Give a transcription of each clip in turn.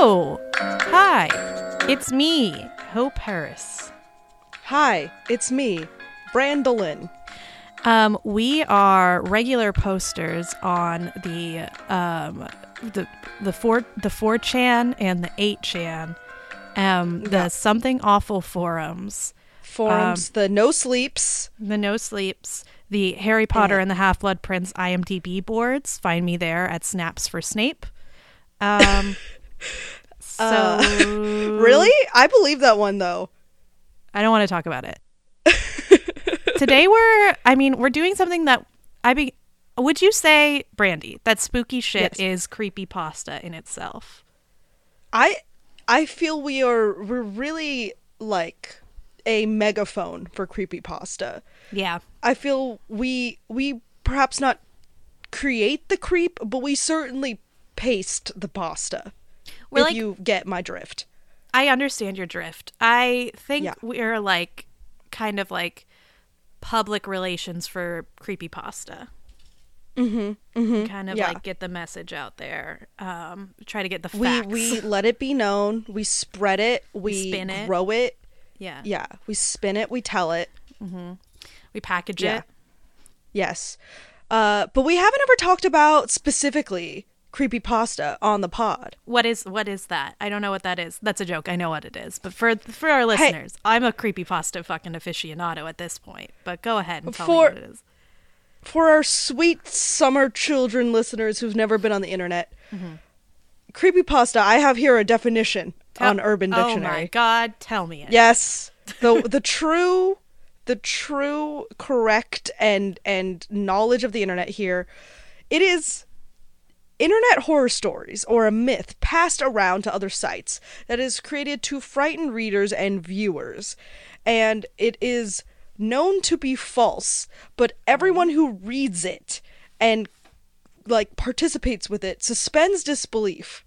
Oh, hi. It's me, Hope Harris. Hi, it's me, Brandolin. Um, we are regular posters on the um the the four the four chan and the eight chan, um the Yeah. something awful forums, Forums, the no sleeps. the no sleeps, the Harry Potter Yeah. and the Half Blood Prince IMDb boards. Find me there at Snaps for Snape. Um, so Uh, Really? I believe that one though. I don't want to talk about it. Today we're I mean, we're doing something that I be would you say, Brandy, that spooky shit Yes. is creepy pasta in itself? I I feel we are we're really like a megaphone for creepy pasta. Yeah. I feel we we perhaps not create the creep, but we certainly paste the pasta. We're if like- you get my drift. I understand your drift. I think Yeah. we're like kind of like public relations for creepy pasta. Mm-hmm. mm-hmm. Kind of Yeah. like get the message out there. Um, try to get the We facts. we let it be known, we spread it, we, spin it. grow it. yeah. Yeah, we spin it, we tell it. We package Yeah. it. Yes. Uh, but we haven't ever talked about specifically creepypasta on the pod. What is what is that? I don't know what that is. That's a joke. I know what it is. But for for our listeners, I'm a creepy pasta fucking aficionado at this point. But go ahead and tell me what it is. For our sweet summer children listeners who've never been on the internet, mm-hmm. creepy pasta. I have here a definition on Urban oh Dictionary. Oh my god, tell me it. Yes. The the true the true correct and and knowledge of the internet here it is internet horror stories or a myth passed around to other sites that is created to frighten readers and viewers and it is known to be false but everyone who reads it and like participates with it suspends disbelief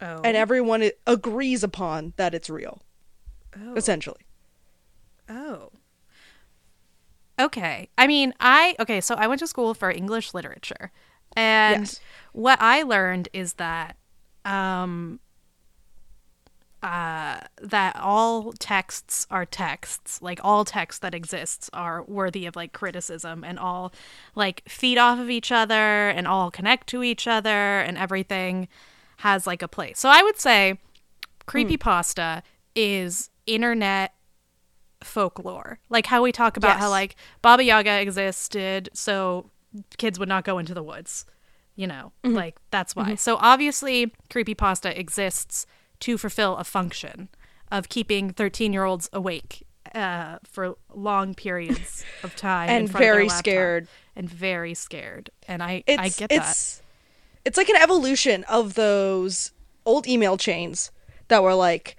Oh. and everyone agrees upon that it's real Oh. essentially Oh. Okay. I mean, I okay, so I went to school for English literature. And Yes. what I learned is that um uh that all texts are texts. Like all texts that exists are worthy of like criticism and all like feed off of each other and all connect to each other and everything has like a place. So I would say creepypasta is internet folklore. Like how we talk about how like Baba Yaga existed so kids would not go into the woods. You know, like that's why. So obviously creepypasta exists to fulfill a function of keeping 13-year-olds awake uh, for long periods of time in And very scared. and very scared. And I it's I get that. it's it's like an evolution of those old email chains that were like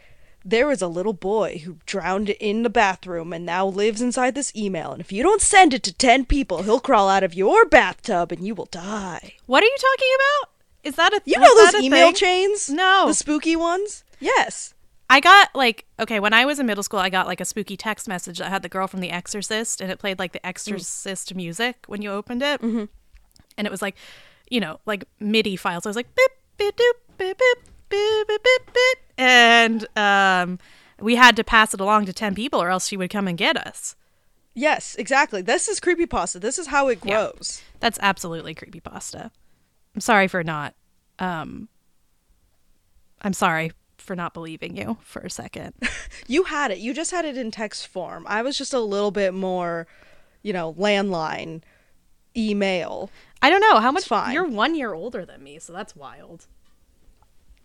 there is a little boy who drowned in the bathroom and now lives inside this email and if you don't send it to 10 people he'll crawl out of your bathtub and you will die What are you talking about? Is that a you know those email thing? chains No. the spooky ones yes I got like okay when I was in middle school I got like a spooky text message that had the girl from The Exorcist and it played like the Exorcist music when you opened it mm-hmm. and it was like you know like MIDI files I was like beep beep doop beep beep beep beep beep beep. And um we had to pass it along to 10 people or else she would come and get us. Yes exactly. This is creepypasta. This is how it Yeah. grows. That's absolutely creepypasta. I'm sorry for not um I'm sorry for not believing you for a second. You had it. You just had it in text form. I was just a little bit more you know landline email. I don't know. How much fine. you're one year older than me, so that's wild.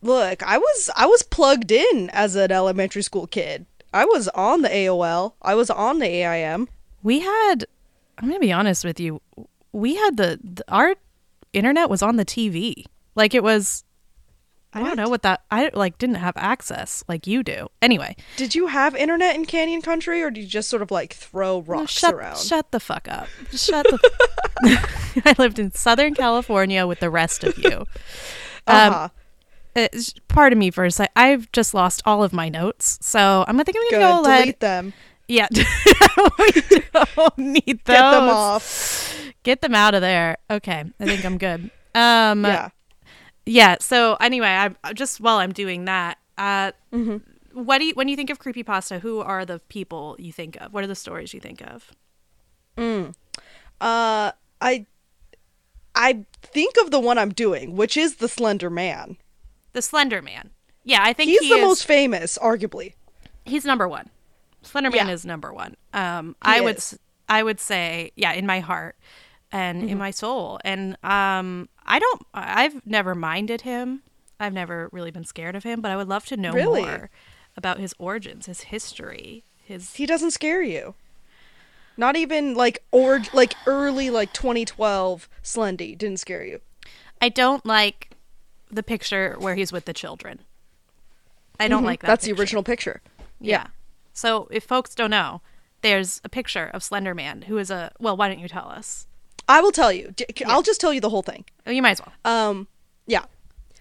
Look, I was I was plugged in as an elementary school kid. I was on the AOL. I was on the AIM. We had, I'm gonna be honest with you, we had the, the our internet was on the TV, like it was. I don't know what that I like didn't have access like you do. Anyway, Did you have internet in Canyon Country, or did you just sort of like throw rocks shut around? shut the fuck up. Shut the. I lived in Southern California with the rest of you. uh-huh. It's, pardon me for a sec. I've just lost all of my notes, so I'm gonna think I'm gonna go ahead. Delete them. Yeah, we don't need those. Get them off. Get them out of there. Okay, I think I'm good. Um, Yeah. Yeah. So anyway, I'm just while I'm doing that. Uh, What do you when you think of creepy pasta? Who are the people you think of? What are the stories you think of? Uh, I I think of the one I'm doing, which is the Slender Man. The Slender Man. Yeah, I think He's he the is, most famous, arguably. He's number one. Slender Man Yeah. is number one. Um, I would is. I would say yeah, in my heart and Mm-hmm. in my soul. And um, I don't. I've never minded him. I've never really been scared of him, but I would love to know Really? more about his origins, his history, his He doesn't scare you. Not even like or like early like 2012 Slendy didn't scare you. I don't like the picture where he's with the children. I don't like that. Mm-hmm. That's the original picture. Yeah. So if folks don't know, there's a picture of Slender Man who is a well. Why don't you tell us? I will tell you. I'll just tell you the whole thing. Oh, you might as well. Um, yeah.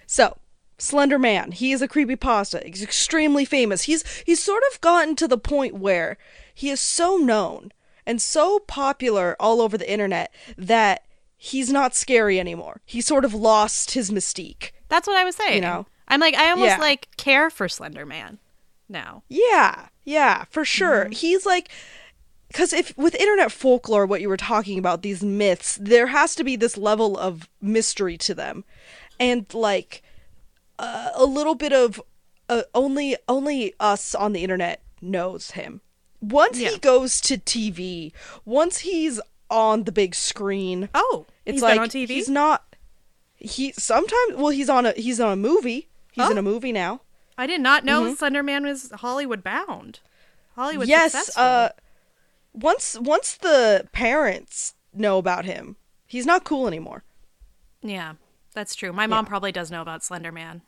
So, Slender Man, he is a creepy pasta. He's extremely famous. He's he's sort of gotten to the point where he is so known and so popular all over the internet that he's not scary anymore. He sort of lost his mystique. That's what I was saying. You know? I'm like I almost Yeah. like care for Slender Man now. Yeah, yeah, for sure. Mm-hmm. He's like, because if with internet folklore, what you were talking about, these myths, there has to be this level of mystery to them, and like uh, a little bit of uh, only only us on the internet knows him. Once Yeah. he goes to TV, once he's on the big screen, Oh, it's he's like been on TV. he's not. He sometimes well he's on a he's on a movie. He's in Oh. a movie now. I did not know Slender Man was Hollywood bound. Hollywood Mm-hmm. yes successful. uh once once the parents know about him he's not cool anymore yeah, that's true. My mom probably does know about Slender Man.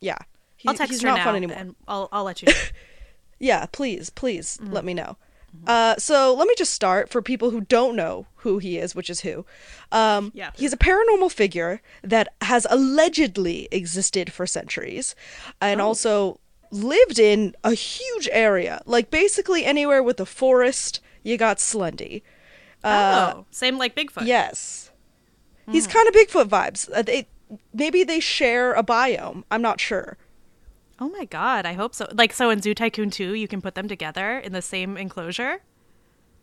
yeah he, I'll text he's her not now fun anymore and I'll I'll let you. know. yeah please please Mm-hmm. let me know uh so let me just start for people who don't know who he is which is who um Yeah. he's a paranormal figure that has allegedly existed for centuries and Oh. also lived in a huge area like basically anywhere with a forest you got slendy oh, same like Bigfoot. Yes. Hmm. He's kind of Bigfoot vibes. Uh, they maybe they share a biome. I'm not sure. Oh my god, I hope so. Like so in Zoo Tycoon 2, you can put them together in the same enclosure.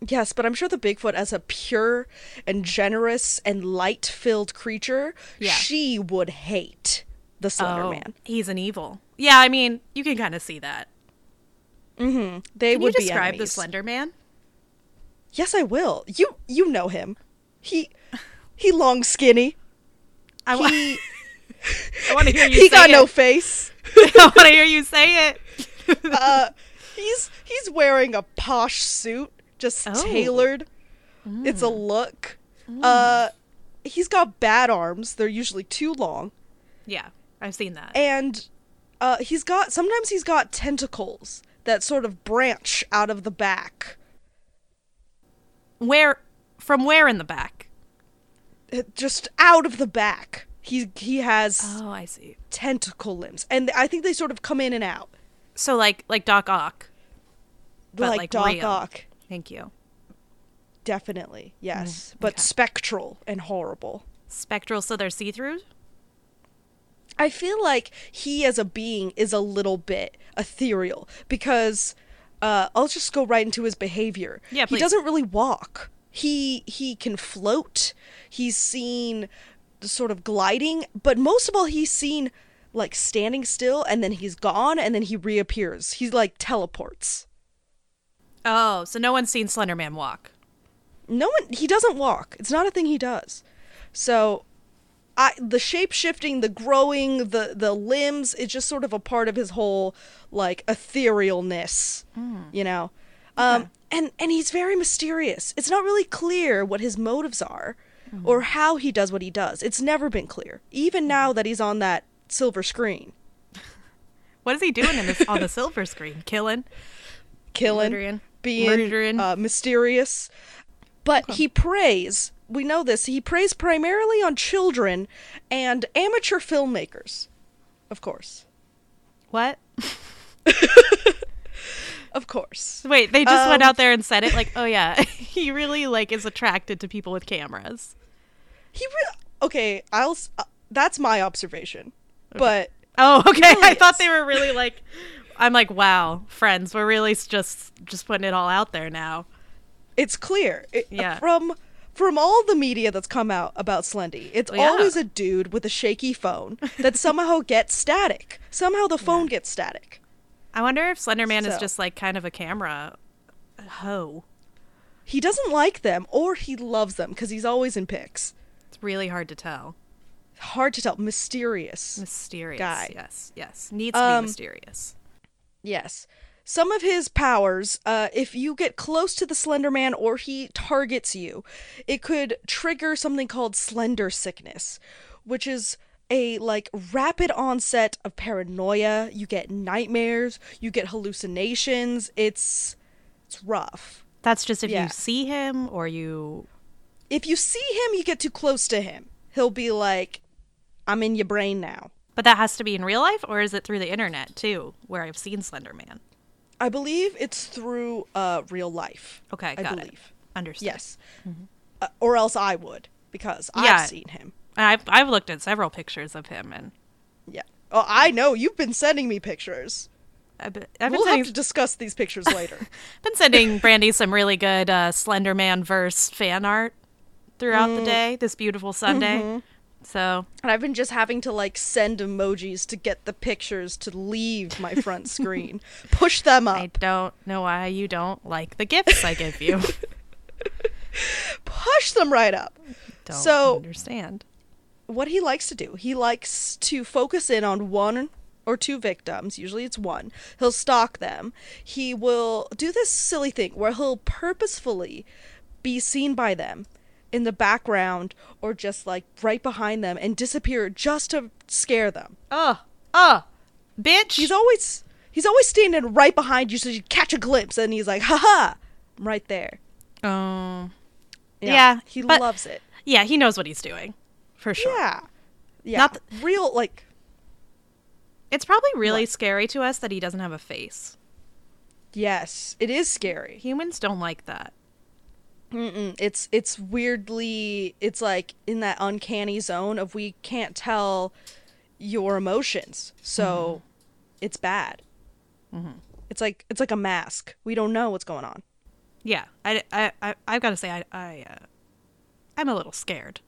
Yes, but I'm sure the Bigfoot as a pure and generous and light-filled creature, Yeah. she would hate the Slender oh, Man. he's an evil. Yeah, I mean, you can kind of see that. Mm-hmm. They Can you would be describe the. Slender Man? Yes, I will. You you know him. He he long skinny. I, wa- He I want to hear you he got it. no face. I want to hear you say it. uh, he's he's wearing a posh suit, just Oh. tailored. It's a look. Uh, he's got bad arms. They're usually too long, Yeah, I've seen that. and uh, he's got sometimes he's got tentacles that sort of branch out of the back, Where from where in the back? Uh, just out of the back. He he has Oh, I see. tentacle limbs, and I think they sort of come in and out, So like like Doc Ock. But, like, like, Doc real. Ock. Thank you. Definitely, yes, but okay. spectral and horrible. Spectral, so they're see-through. I feel like he as a being is a little bit ethereal because uh, I'll just go right into his behavior. Yeah, he doesn't really walk. He he can float. He's seen sort of gliding, but most of all, he's seen like standing still, and then he's gone, and then he reappears. He's like teleports. Oh, so no one's seen Slenderman walk. No one. He doesn't walk. It's not a thing he does. So. I, the shape shifting, the growing, the the limbs, it's just sort of a part of his whole like etherealness, you know. Um, and and he's very mysterious. It's not really clear what his motives are, or how he does what he does. It's never been clear, even now that he's on that silver screen, What is he doing in this on the silver screen? Killing. killing, Murdering. being Murdering. Uh, mysterious. But he preys. We know this. He preys primarily on children and amateur filmmakers, of course. What? Of course. Wait, they just went Um, out there and said it like, oh yeah, he really like is attracted to people with cameras. He re- okay. I'll. Uh, that's my observation. But Oh, okay. really I thought they were really like. I'm like, wow, friends. We're really just just putting it all out there now. it's clear It- Yeah. from from all the media that's come out about Slendy, it's Well, yeah. always a dude with a shaky phone that somehow gets static. Somehow the phone gets static. I wonder if Slenderman is just like kind of a camera hoe. He doesn't like them or he loves them because he's always in pics. Really hard to tell. Hard to tell. Mysterious. Mysterious. Guy. Yes, yes. Needs to Um, be mysterious. Yes. Some of his powers, uh, if you get close to the Slender Man or he targets you, it could trigger something called Slender Sickness, which is a like rapid onset of paranoia. You get nightmares, you get hallucinations. It's it's rough. That's just if yeah. you see him or you. If you see him, you get too close to him. He'll be like, "I'm in your brain now." But that has to be in real life, or is it through the internet too, where I've seen Slenderman? I believe it's through uh real life. Okay, I got it. believe. Understood. Yes. Uh, or else I would because Yeah. I've seen him. I've I've looked at several pictures of him, and Yeah. Oh, I know you've been sending me pictures. I've been, I've been We'll sending, have to discuss these pictures later. been sending Brandy some really good uh, Slenderman verse fan art throughout Mm. the day. This beautiful Sunday. Mm-hmm. So and I've been just having to like send emojis to get the pictures to leave my front screen. Push them up. I don't know why you don't like the gifts I give you. Push them right up. don't So- understand. What he likes to do, he likes to focus in on one or two victims. Usually it's one. He'll stalk them. He will do this silly thing where he'll purposefully be seen by them in the background or just like right behind them and disappear just to scare them. Oh, oh, bitch. He's always he's always standing right behind you so you catch a glimpse and he's like, haha, I'm right there. Um, Yeah, he but- loves it. yeah, he knows what he's doing, for sure. Yeah. Yeah. Not real like It's probably really What? scary to us that he doesn't have a face. yes, it is scary. Humans don't like that. Mm-mm. It's it's weirdly it's like in that uncanny zone of we can't tell your emotions, so it's bad. It's like it's like a mask. We don't know what's going on. Yeah, I, I, I I've got to say, I, I, uh, I'm a little scared.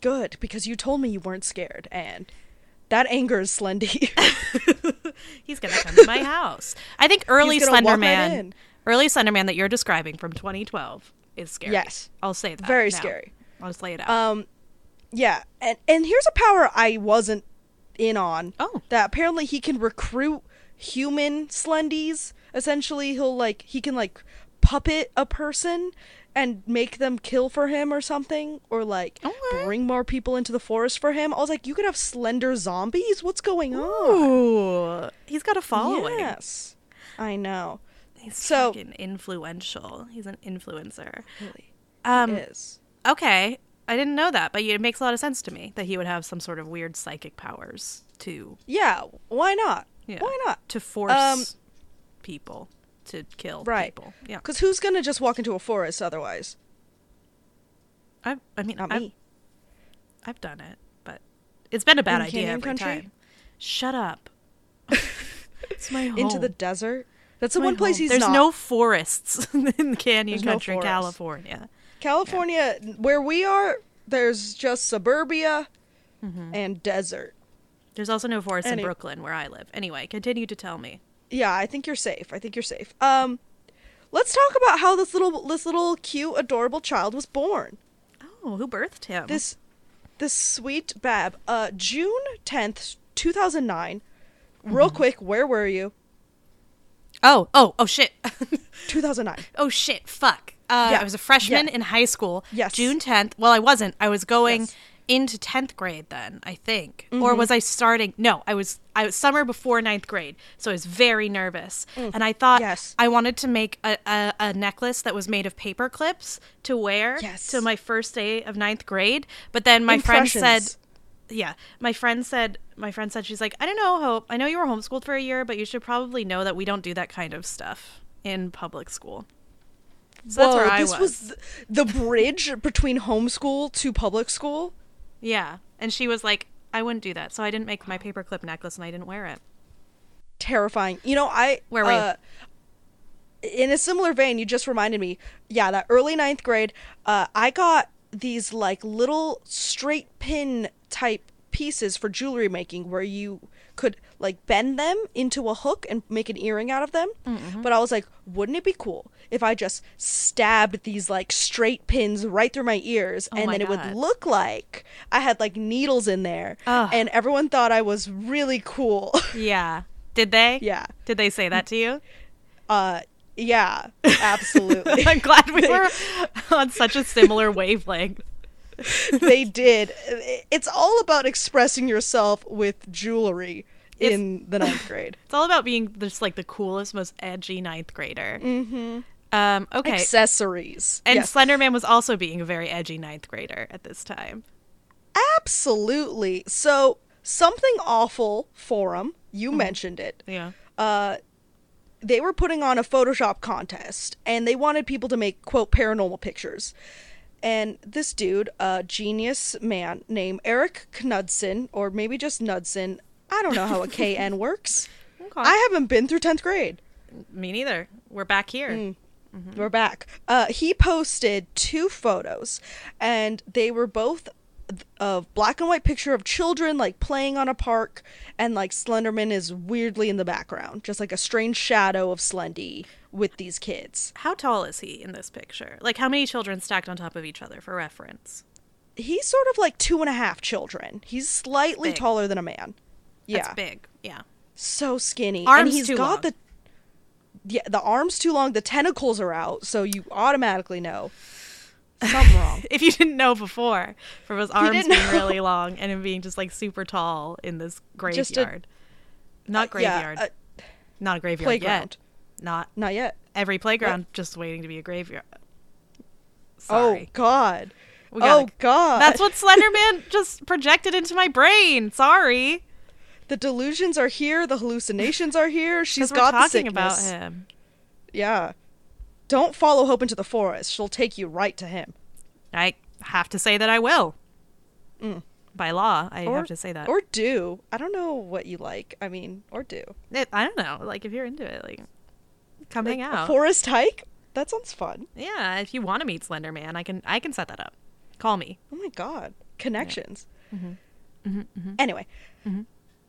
Good because you told me you weren't scared, and that angers Slendy. He's gonna come to my house. I think early He's gonna right Slenderman. Early Slenderman that you're describing from 2012 is scary. Yes. I'll say that. Very now. scary. I'll just lay it out. Um, yeah, and and here's a power I wasn't in on. Oh. that apparently he can recruit human Slendies. Essentially, he'll like he can like puppet a person and make them kill for him or something, or like Okay. bring more people into the forest for him. I was like, you could have slender zombies. What's going on? He's got a following. Yes, I know. He's So- influential. He's an influencer. Really, Um, is. okay, I didn't know that, but it makes a lot of sense to me that he would have some sort of weird psychic powers to Yeah, why not? Yeah. Why not? to force Um, people to kill Right. people. Yeah, Because who's gonna just walk into a forest otherwise? I, I mean, Not I've, me. I've done it, but it's been a bad In idea every Country? time. Shut up. it's my home. Into the desert. That's the My one place home. he's There's not. no forests in the Canyon There's Country, forests. California. California, where we are, there's just suburbia Mm-hmm. and desert. There's also no forest Any- in Brooklyn where I live. Anyway, continue to tell me. Yeah, I think you're safe. I think you're safe. Um, let's talk about how this little this little cute adorable child was born. Oh, who birthed him? This this sweet bab. Uh, June tenth, two thousand nine. Real Mm-hmm. quick, where were you? Oh, oh, oh shit. Two thousand nine. oh shit, fuck. Uh, Yeah, I was a freshman yeah. in high school. Yes. June 10th. Well, I wasn't. I was going Yes. into 10th grade then, I think. Mm-hmm. Or was I starting? No, I was I was summer before ninth grade. So I was very nervous. And I thought Mm. Yes. I wanted to make a, a, a necklace that was made of paper clips to wear Yes. to my first day of ninth grade. But then my friend said. Yeah my friend said my friend said she's like i don't know hope i know you were homeschooled for a year but you should probably know that we don't do that kind of stuff in public school so that's Whoa, where i this was, was the bridge between homeschool to public school. Yeah. And she was like, I wouldn't do that. So I didn't make my paperclip necklace and I didn't wear it. Terrifying. You know, I Where were uh, in a similar vein, you just reminded me. Yeah, that early ninth grade, uh, I got these like little straight pin type pieces for jewelry making where you could like bend them into a hook and make an earring out of them. Mm-hmm. But I was like, wouldn't it be cool if I just stabbed these like straight pins right through my ears Oh and my then it would look like I had like needles in there Ugh. and everyone thought I was really cool. Yeah. Did they? yeah. Did they say that to you? Uh yeah, absolutely. I'm glad we were on such a similar wavelength. they did. It's all about expressing yourself with jewelry It's- in the ninth grade. It's all about being just like the coolest, most edgy ninth grader. Mm-hmm. Um, okay. Accessories. and Yes, Slenderman was also being a very edgy ninth grader at this time. absolutely. So, something awful forum, you mentioned it. Yeah. Uh they were putting on a Photoshop contest and they wanted people to make quote paranormal pictures. And this dude, a genius man named Eric Knudsen, or maybe just Knudsen, I don't know how a KN works. Okay. I haven't been through 10th grade. Me neither. We're back here. Mm. We're back. Uh, he posted two photos, and they were both a black and white picture of children like playing on a park, and like Slenderman is weirdly in the background, just like a strange shadow of Slendy with these kids. How tall is he in this picture? Like, how many children stacked on top of each other for reference? He's sort of like two and a half children. He's slightly big. taller than a man. Yeah, That's big. Yeah. so skinny. Arms and he's too got long. the yeah, the arms too long. The tentacles are out, so you automatically know something wrong. If you didn't know before, from his arms being know. really long and him being just like super tall in this Just a- graveyard. Not Yeah, graveyard. uh, Not a graveyard playground. yet. Not Not yet. every playground just waiting to be a graveyard. Oh God. We gotta- oh God. That's what Slenderman just projected into my brain. Sorry. the delusions are here. The hallucinations are here. She's got the talking about him. Yeah. Don't follow Hope into the forest. She'll take you right to him. I have to say that I will. By law, I Mm. Or, have to say that. Or do. I don't know what you like. I mean, or do. It- I don't know. Like, if you're into it, like, come Like, hang a out. forest hike. That sounds fun. yeah, if you want to meet Slender Man, I can. I can set that up. Call me. Oh my god. Connections. Mm-hmm. Anyway,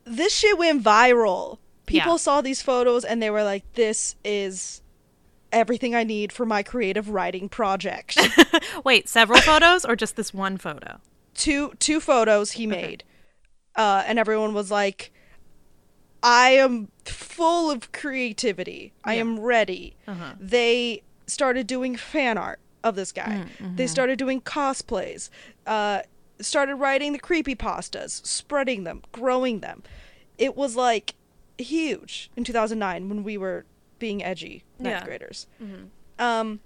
this shit went viral. People Yeah. saw these photos and they were like, this is everything I need for my creative writing project. Wait, several photos or just this one photo? two two photos he made. Uh, and everyone was like, I am full of creativity. I am ready. Uh-huh. They started doing fan art of this guy. They started doing cosplays. Uh, started writing the creepy pastas, spreading them, growing them. It was like huge in 2009 when we were being edgy ninth Yeah. graders. Um,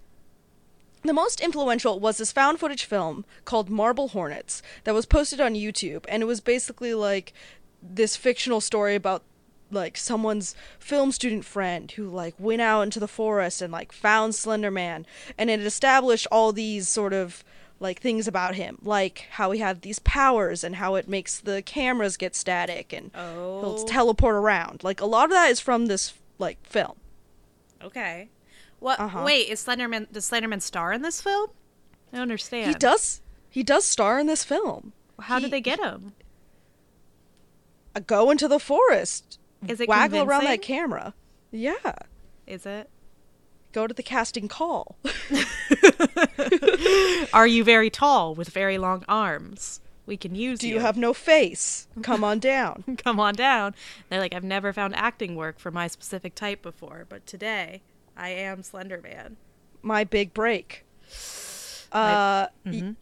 the most influential was this found footage film called Marble Hornets that was posted on YouTube, and it was basically like this fictional story about like someone's film student friend who like went out into the forest and like found Slender Man, and it established all these sort of like things about him, like how he had these powers and how it makes the cameras get static and Oh. he'll teleport around. Like a lot of that is from this like film. Okay. What? Uh-huh. Wait, is Slenderman? Does Slenderman star in this film? I understand. He does he does star in this film. How He- did they get him? go into the forest. Is it waggle around that camera? Yeah. Is it? Go to the casting call. Are you very tall with very long arms? We can use Do you have no face? Come on down. Come on down. They're like, I've never found acting work for my specific type before, but today I am Slenderman. My big break. Uh Mm-hmm. y-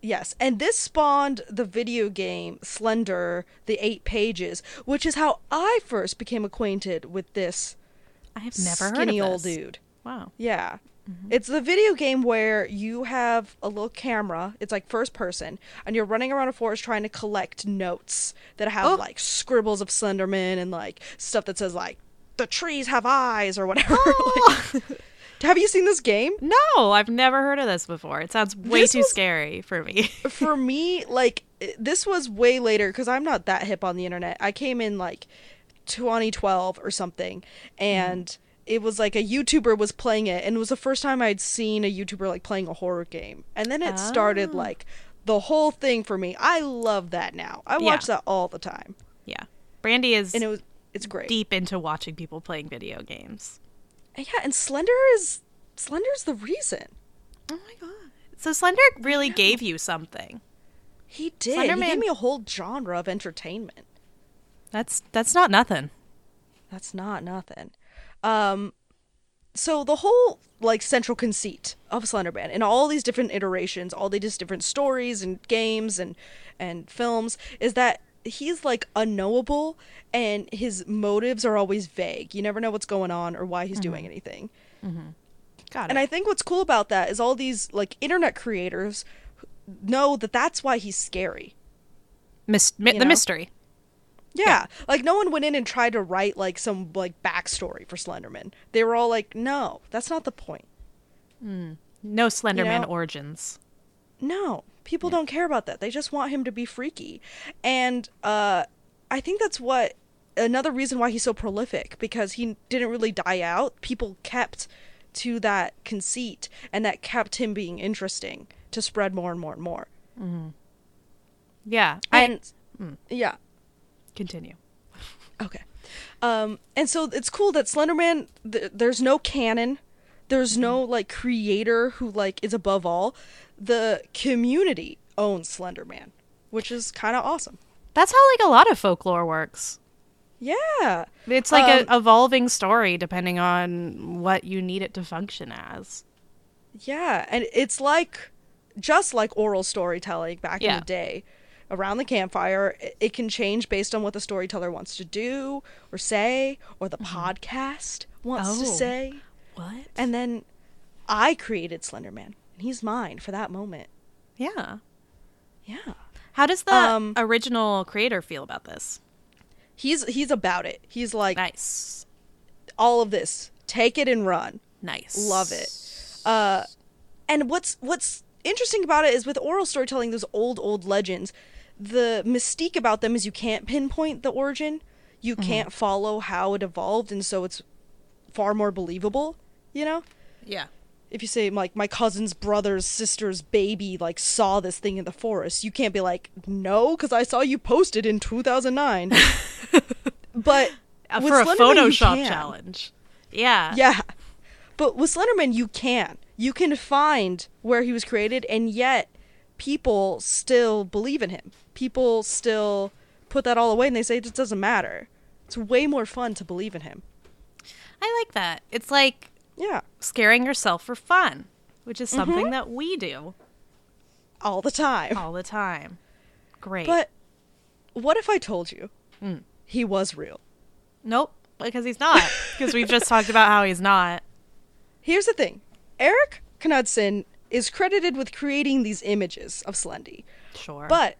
yes, and this spawned the video game Slender: The 8 Pages, which is how I first became acquainted with this I have never heard skinny of old dude. Wow. Yeah. Mm-hmm. It's the video game where you have a little camera. It's like first person, and you're running around a forest trying to collect notes that have Oh. like scribbles of Slenderman and like stuff that says like the trees have eyes or whatever. Oh. Like- have you seen this game? No, I've never heard of this before. It sounds way This too was- scary for me. For me, like eh, this was way later because I'm not that hip on the internet. I came in like 2012 or something, mm-hmm. and it was like a YouTuber was playing it, and it was the first time I'd seen a YouTuber like playing a horror game, and then it started Oh. like the whole thing for me. I love that now. I Yeah. watch that all the time, Yeah. Brandy is and it was it's great. deep into watching people playing video games. And yeah, and Slender is Slender's the reason. Oh my god. So Slender really gave you something. He did. Slender he gave me a whole genre of entertainment. That's that's not nothing. That's not nothing. Um, so the whole like central conceit of Slenderman in all these different iterations, all these different stories and games and and films is that he's like unknowable and his motives are always vague. You never know what's going on or why he's doing anything. Got it. And I think what's cool about that is all these like internet creators know that that's why he's scary. Mis- mi- the know? mystery. Yeah. Like no one went in and tried to write like some like backstory for Slenderman. They were all like, "No, that's not the point." Hmm. No Slenderman know? origins. No, people don't care about that. They just want him to be freaky. And uh I think that's what another reason why he's so prolific because he didn't really die out. People kept to that conceit and that kept him being interesting to spread more and more and more. Mm-hmm. Yeah. I And hmm. yeah, continue. Okay. Um, and so it's cool that Slenderman, th- there's no canon. There's no like creator who like is above all. The community owns Slenderman, which is kind of awesome. That's how like a lot of folklore works. Yeah. It's like Um, an evolving story depending on what you need it to function as. Yeah, and it's like just like oral storytelling back in the day. Around the campfire, it, can change based on what the storyteller wants to do or say, or the podcast wants to Oh. say. What? And then I created Slenderman, and he's mine for that moment. Yeah. Yeah. How does the Um, original creator feel about this? He's he's about it. He's like Nice. all of this. Take it and run. Nice. Love it. Uh and what's what's interesting about it is with oral storytelling those old old legends, the mystique about them is you can't pinpoint the origin. You can't follow how it evolved and so it's far more believable, you know? Yeah. if you say like my cousin's brother's sister's baby like saw this thing in the forest you can't be like no because i saw you posted it in 2009 but Uh, with for a Slenderman, Photoshop challenge. Yeah. yeah but with slenderman you can you can find where he was created and yet people still believe in him people still put that all away and they say it just doesn't matter it's way more fun to believe in him I like that. It's like yeah scaring yourself for fun, which is something Mm-hmm. that we do all the time all the time. Great. but what if i told you Mm. he was real nope, because he's not. Because we've just talked about how he's not. Here's the thing Eric Knudsen is credited with creating these images of Slendy, Sure. but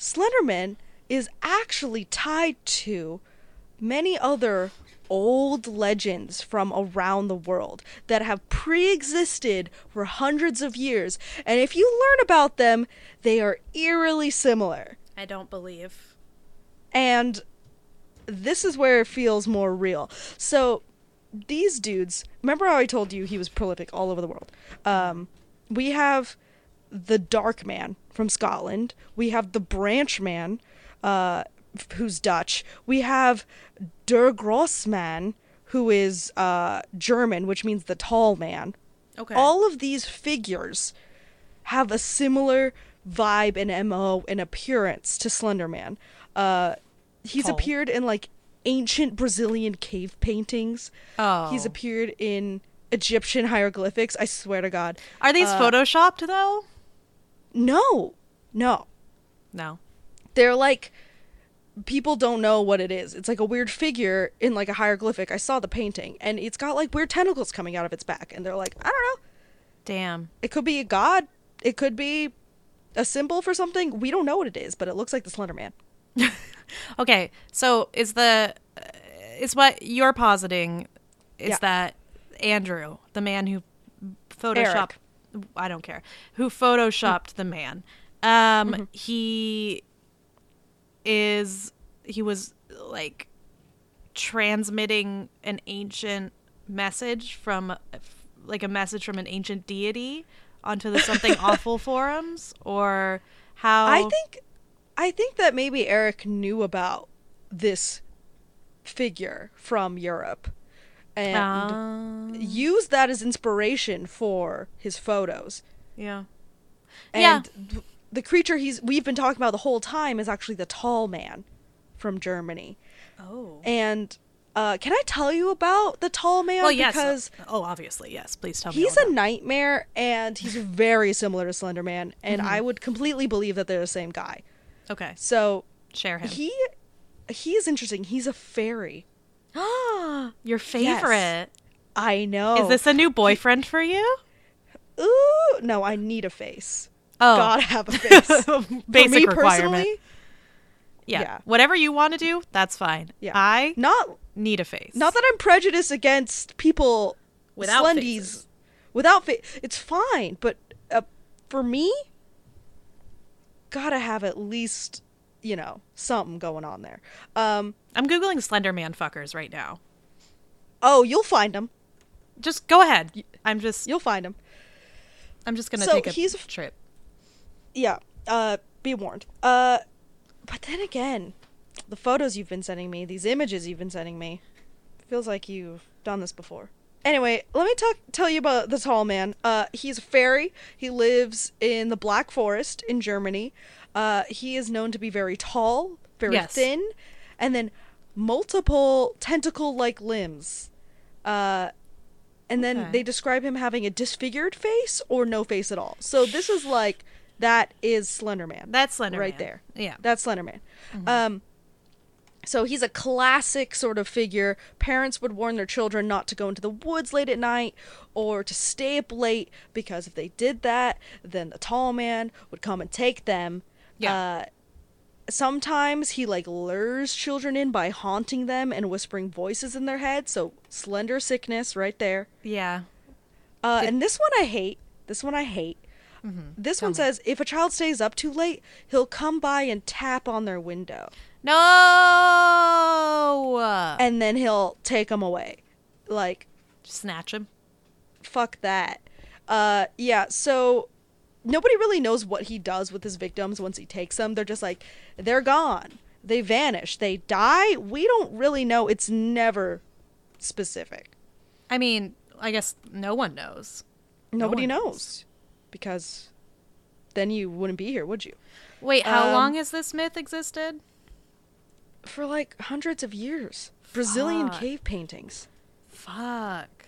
Slenderman is actually tied to many other old legends from around the world that have pre existed for hundreds of years. And if you learn about them, they are eerily similar. I don't believe. And this is where it feels more real. So these dudes, remember how I told you he was prolific all over the world? Um, we have the Dark Man from Scotland. We have the Branch Man, uh, who's Dutch. We have Der Grossman, who is uh, German, which means the tall man. Okay. All of these figures have a similar vibe and MO and appearance to Slenderman. Uh, he's Tall. appeared in like ancient Brazilian cave paintings. oh. He's appeared in Egyptian hieroglyphics. I swear to God. Are these uh, photoshopped though? No, no. No. They're like people don't know what it is. It's like a weird figure in like a hieroglyphic. I saw the painting and it's got like weird tentacles coming out of its back and they're like, I don't know. Damn. It could be a god. It could be a symbol for something. We don't know what it is, but it looks like the Slender Man. Okay. So is the uh, is what you're positing is Yeah. that Andrew, the man who photoshopped I don't care. Who photoshopped the man Um, Mm-hmm. he is he was like transmitting an ancient message from like a message from an ancient deity onto the something awful forums or how I think I think that maybe Eric knew about this figure from Europe and Um, used that as inspiration for his photos. yeah. And Yeah. the creature he's we've been talking about the whole time is actually the tall man from Germany. Oh. And uh, can I tell you about the tall man? Well, yes. Because oh, obviously, yes. Please tell me. he's a about nightmare and he's very similar to Slender Man, and Mm-hmm. I would completely believe that they're the same guy. Okay. So Share him. he he is interesting. He's a fairy. Your favorite. I know. Is this a new boyfriend for you? Ooh, no, I need a face. Oh, Gotta have a face. For basic me requirement. personally, Yeah. yeah. Whatever you want to do, that's fine. Yeah. I not need a face. not that I'm prejudiced against people Without slendies faces. without face. It's fine, but uh, for me, gotta have at least you know something going on there. Um. I'm googling Slender Man fuckers right now. Oh, you'll find them. Just go ahead. I'm just You'll find them. I'm just gonna So take a he's- trip. Yeah. Uh. Be warned. Uh. But then again, the photos you've been sending me, these images you've been sending me, feels like you've done this before. Anyway, let me talk tell you about the tall man. Uh, he's a fairy. He lives in the Black Forest in Germany. Uh, he is known to be very tall, very Yes. thin, and then multiple tentacle-like limbs. Uh, and then Okay. they describe him having a disfigured face or no face at all. So this is like that is Slender Man. That's Slender right there. Yeah. That's Slender Man. Um, so he's a classic sort of figure. Parents would warn their children not to go into the woods late at night or to stay up late because if they did that, then the tall man would come and take them. Yeah. Uh, sometimes he like lures children in by haunting them and whispering voices in their head. So slender sickness right there. Yeah. Uh, Did- and this one I hate. This one I hate. This Tell one me. says if a child stays up too late, he'll come by and tap on their window, No. and then he'll take them away. Like Snatch him. fuck that. Uh, yeah. So nobody really knows what he does with his victims once he takes them. They're just like they're gone. They vanish. They die. We don't really know. It's never specific. I mean, I guess no one knows. No Nobody one knows because then you wouldn't be here, would you? Wait, how Um, long has this myth existed? For like hundreds of years. Brazilian Fuck. cave paintings. Fuck.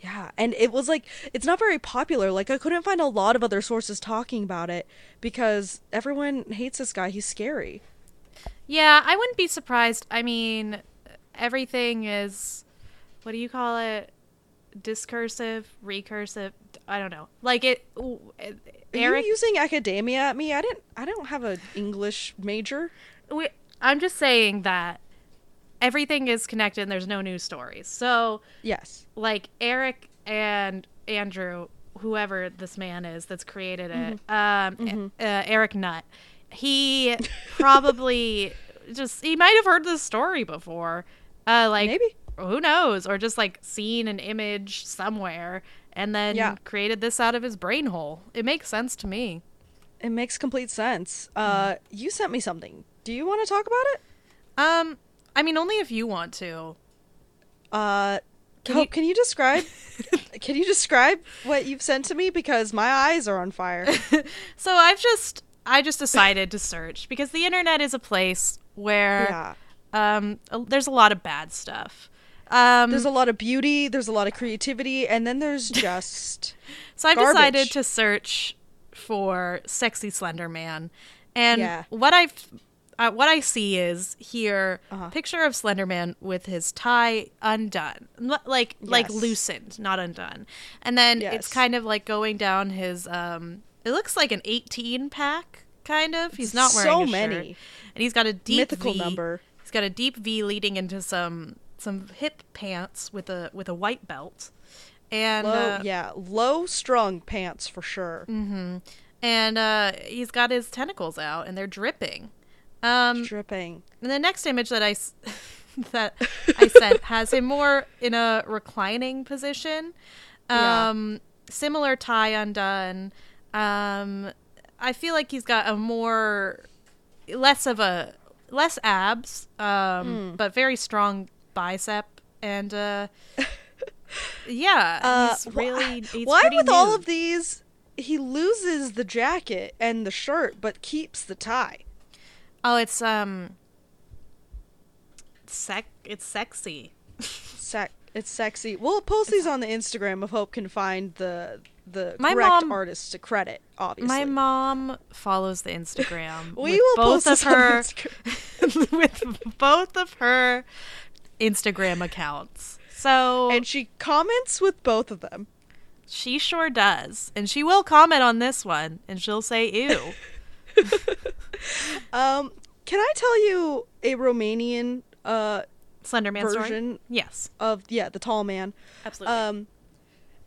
Yeah, and it was like it's not very popular. Like I couldn't find a lot of other sources talking about it because everyone hates this guy. He's scary. Yeah, I wouldn't be surprised. I mean, everything is what do you call it? Discursive, recursive. I don't know. Like it. ooh, Are you using academia at me? I didn't. I don't have an English major. we, I'm just saying that everything is connected. and There's no news stories. So, Yes. like Eric and Andrew, whoever this man is that's created it, um, uh, Eric Nutt, he probably just he might have heard this story before. Uh, like Maybe. who knows, or just like seen an image somewhere and then Yeah. created this out of his brain hole. It makes sense to me. It makes complete sense. Uh, you sent me something. Do you want to talk about it? Um, I mean, only if you want to. Uh, Can you- can you describe? can you describe what you've sent to me? Because my eyes are on fire. So I've just I just decided to search because the internet is a place where yeah. um there's a lot of bad stuff. Um There's a lot of beauty. There's a lot of creativity, and then there's just so I've decided to search for sexy slender man. And Yeah. what I've uh, what I see is here Uh-huh. picture of Slenderman with his tie undone, like like loosened, not undone, and then Yes. it's kind of like going down his. um It looks like an eighteen pack, kind of. He's not wearing So a many. shirt. and he's got a deep Mythical V. number. He's got a deep V leading into some some hip pants with a with a white belt, and low, uh, yeah, low strung pants for sure. and uh, he's got his tentacles out, and they're dripping. Um, Dripping. and the next image that I that I sent has him more in a reclining position, Yeah. um, similar tie undone. Um, I feel like he's got a more less of a less abs, um, but very strong bicep, and uh, yeah, Uh, he's really he's why with all of these he loses the jacket and the shirt but keeps the tie? Oh, it's um, sec. It's sexy. Sec- it's sexy. We'll post these on the Instagram if Hope can find the the My correct mom- artist to credit. Obviously, My mom follows the Instagram. we with will both post of her Instagram. with both of her Instagram accounts. So and she comments with both of them. she sure does, and she will comment on this one, and she'll say "ew." Um, can I tell you a Romanian uh Slenderman story. Yes, of yeah the tall man? absolutely. Um,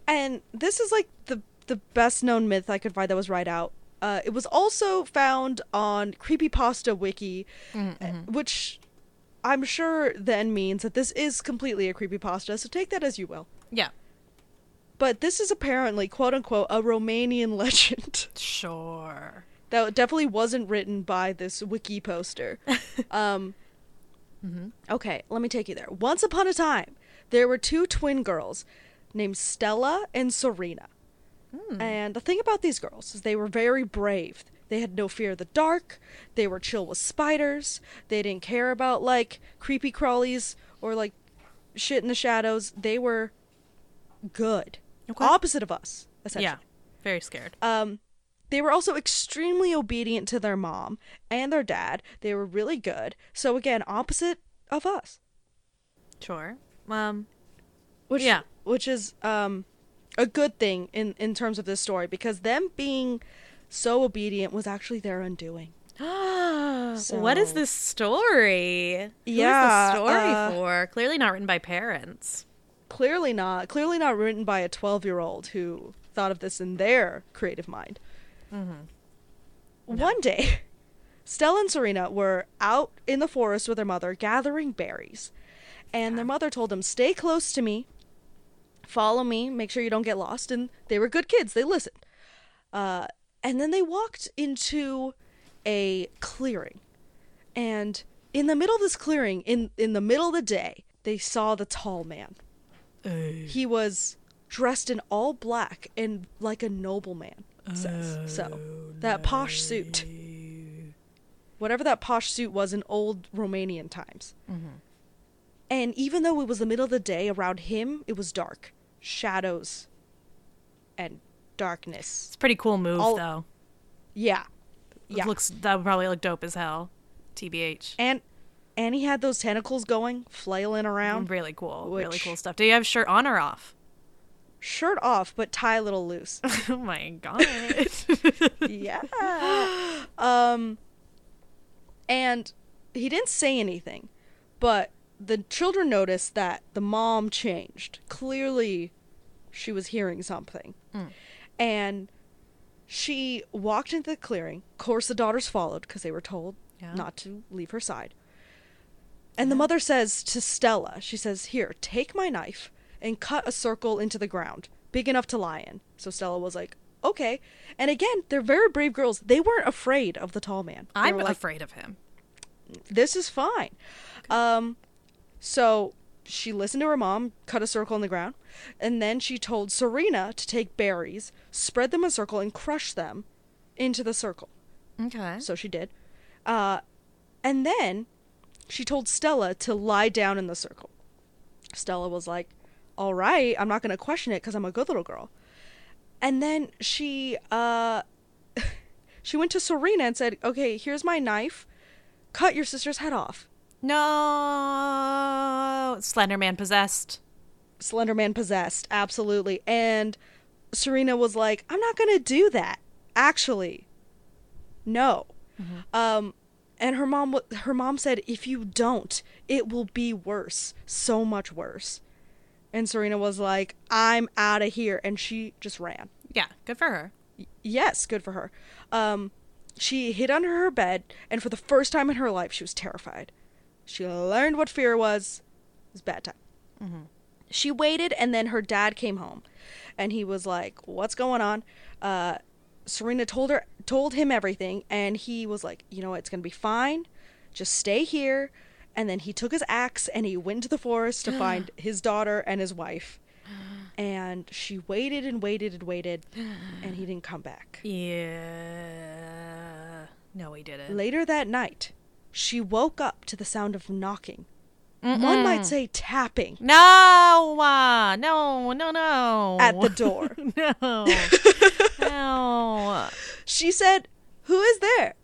and this is like the the best known myth I could find that was right out. Uh, it was also found on Creepypasta Wiki, uh, which I'm sure then means that this is completely a creepypasta. So take that as you will. yeah, But this is apparently quote unquote a Romanian legend sure. That definitely wasn't written by this wiki poster. um, Okay, let me take you there. Once upon a time, there were two twin girls named Stella and Serena. And the thing about these girls is they were very brave. They had no fear of the dark. They were chill with spiders. They didn't care about like creepy crawlies or like shit in the shadows. They were good. Okay. Opposite of us, essentially. Yeah, very scared. Um, they were also extremely obedient to their mom and their dad. They were really good. So again, opposite of us. Sure. Um. Which Yeah. which is um a good thing in in terms of this story because them being so obedient was actually their undoing. what is So- this story? Yeah, Who's the story uh, for? Clearly not written by parents. Clearly not clearly not written by a 12-year-old who thought of this in their creative mind. One day, Stella and Serena were out in the forest with their mother gathering berries. And their mother told them, Stay close to me, follow me, make sure you don't get lost. And they were good kids, they listened. Uh, and then they walked into a clearing. And in the middle of this clearing, in, in the middle of the day, they saw the tall man. He was dressed in all black and like a nobleman says. so, oh, that posh suit. Whatever that posh suit was in old Romanian times. Mm-hmm. And even though it was the middle of the day, around him it was dark. Shadows and darkness. It's a pretty cool move, All- though. Yeah. It Yeah. looks that would probably look dope as hell. TBH. And and he had those tentacles going, flailing around. Really cool. Really cool stuff. Do you have shirt on or off? Shirt off, but tie a little loose. oh my god. yeah. Um and he didn't say anything, but the children noticed that the mom changed. Clearly she was hearing something. And she walked into the clearing. Of course the daughters followed because they were told Yeah. not to leave her side. And the mother says to Stella, she says, "Here, take my knife and cut a circle into the ground, big enough to lie in." So Stella was like, "Okay." And again, they're very brave girls. They weren't afraid of the tall man. They I'm like, afraid of him. this is fine. Um, so she listened to her mom, cut a circle in the ground, and then she told Serena to take berries, spread them in a circle, and crush them into the circle. Okay. So she did. Uh, and then she told Stella to lie down in the circle. Stella was like, "All right, I'm not going to question it because I'm a good little girl." And then she uh, she went to Serena and said, "Okay, here's my knife. Cut your sister's head off." No. Slenderman possessed. Slenderman possessed, absolutely. And Serena was like, "I'm not gonna do that. Actually, no." Um, and her mom, her mom said, "If you don't, it will be worse, so much worse." And Serena was like, "I'm out of here," and she just ran. Yeah, good for her. Yes, good for her. Um, she hid under her bed, and for the first time in her life, she was terrified. She learned what fear was. It was a bad time. She waited, and then her dad came home, and he was like, "What's going on?" Uh, Serena told her, told him everything, and he was like, "You know, it's gonna be fine. Just stay here." And then he took his axe and he went to the forest to find his daughter and his wife. And she waited and waited and waited, and he didn't come back. Yeah. No, he didn't. Later that night, she woke up to the sound of knocking. One might say tapping No, uh, no, no, no. at the door. no. no. she said, Who is there?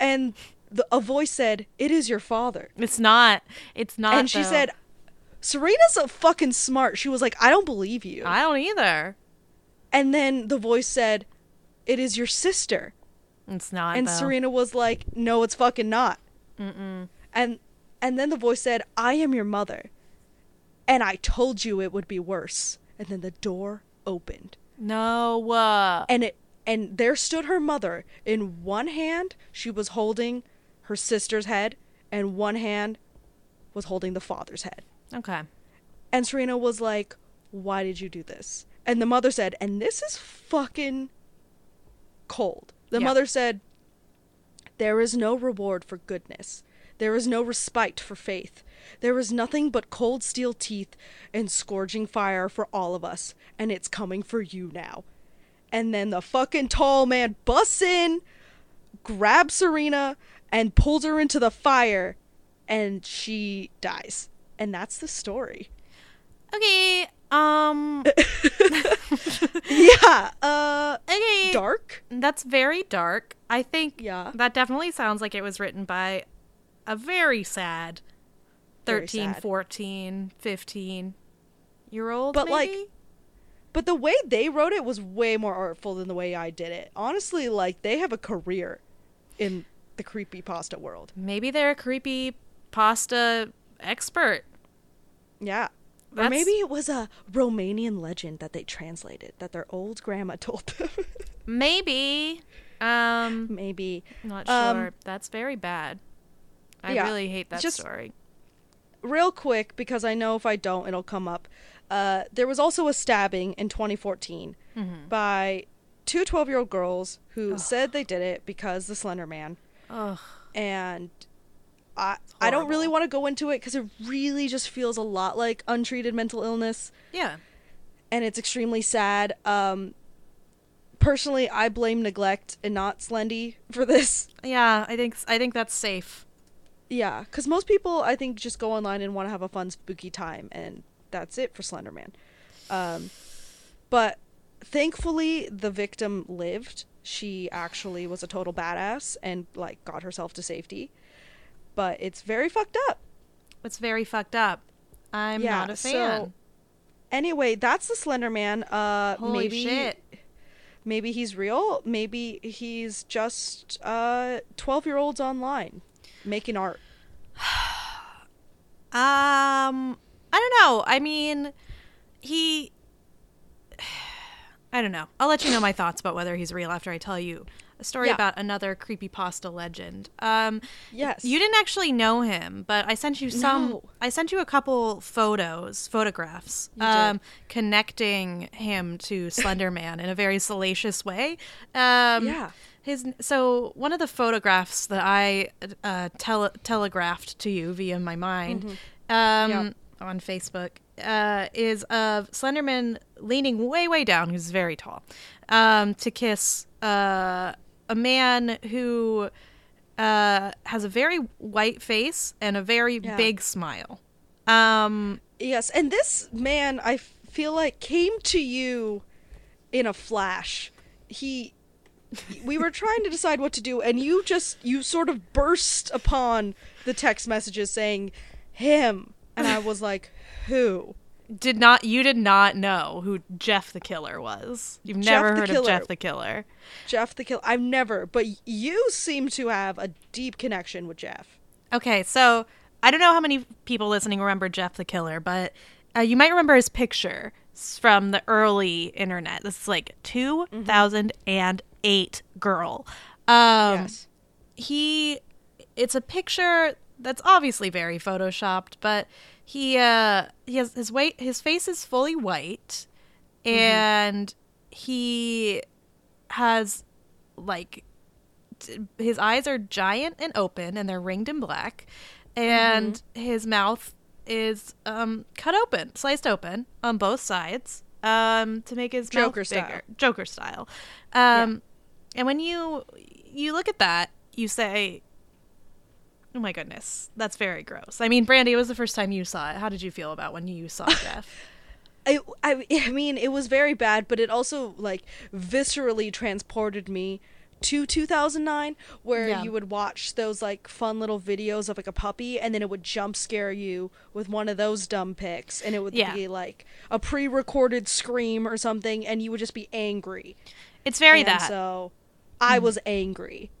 And the, a voice said, It is your father. It's not. It's not. and she though. said, Serena's a fucking smart. She was like, I don't believe you. I don't either. and then the voice said, It is your sister. It's not. and though. Serena was like, "No, it's fucking not." Mm-mm. And and then the voice said, "I am your mother." And I told you it would be worse. And then the door opened. No. Uh, And it and there stood her mother. In one hand, she was holding her sister's head, and one hand was holding the father's head. okay. And Serena was like, "Why did you do this?" And the mother said, "And this is fucking cold." The Yeah. mother said, "There is no reward for goodness. There is no respite for faith. There is nothing but cold steel teeth and scourging fire for all of us, and it's coming for you now." And then the fucking tall man busts in, grabs Serena, and pulls her into the fire, and she dies. And that's the story. Okay. Um. yeah, uh Okay. dark. That's very dark. I think Yeah. that definitely sounds like it was written by a very sad Very 13, sad. 14, 15 year old. But, like. But the way they wrote it was way more artful than the way I did it. Honestly, like they have a career in the creepy pasta world. maybe they're a creepy pasta expert. Yeah. Or maybe it was a Romanian legend that they translated that their old grandma told them. Maybe. Um, maybe. not Um, sure. That's very bad. I yeah, really hate that just- story. Real quick, because I know if I don't, it'll come up. Uh, there was also a stabbing in 2014 Mm-hmm. by two 12 year old girls who said they did it because the Slender Man. Ugh. and I I don't really want to go into it because it really just feels a lot like untreated mental illness, Yeah. and it's extremely sad. Um, personally, I blame neglect and not Slendy for this. Yeah, I think I think that's safe. Yeah, because most people I think just go online and want to have a fun spooky time, and that's it for Slenderman. Um, but thankfully, the victim lived. She actually was a total badass and like got herself to safety. But it's very fucked up. It's very fucked up. I'm Yeah, not a so- fan. Anyway, that's the Slender Man. Uh, Holy maybe, shit. Maybe he's real. Maybe he's just uh twelve year olds online making art. Um, I don't know. I mean, he. I don't know. I'll let you know my thoughts about whether he's real after I tell you a story Yeah. about another creepypasta legend. Um, Yes. you didn't actually know him, but I sent you some. No. I sent you a couple photos, photographs, um, connecting him to Slenderman in a very salacious way. Um, Yeah. His so one of the photographs that I uh, tele- telegraphed to you via my mind um, Yeah. on Facebook uh, is of Slenderman leaning way way down, who's very tall, um, to kiss uh, a man who uh, has a very white face and a very Yeah. big smile. Um, Yes, and this man I feel like came to you in a flash. He we were trying to decide what to do and you just you sort of burst upon the text messages saying him and I was like who? did not you did not know who Jeff the Killer was? You've Jeff never heard Killer. of Jeff the Killer. Jeff the Killer. I've never, but you seem to have a deep connection with Jeff. Okay, so I don't know how many people listening remember Jeff the Killer, but uh, you might remember his picture from the early internet. This is like 2010. 8 girl. Um yes. he it's a picture that's obviously very photoshopped, but he uh he has his weight his face is fully white and he has like t- his eyes are giant and open and they're ringed in black and his mouth is um cut open sliced open on both sides um to make his Joker mouth style. joker style. Um and when you you look at that you say oh my goodness that's very gross i mean brandy it was the first time you saw it how did you feel about when you saw jeff I, I, I mean, it was very bad, but it also like viscerally transported me to 2009, where Yeah. you would watch those like fun little videos of like a puppy, and then it would jump scare you with one of those dumb pics, and it would Yeah. be like a pre-recorded scream or something, and you would just be angry. it's very and that So I mm. was angry.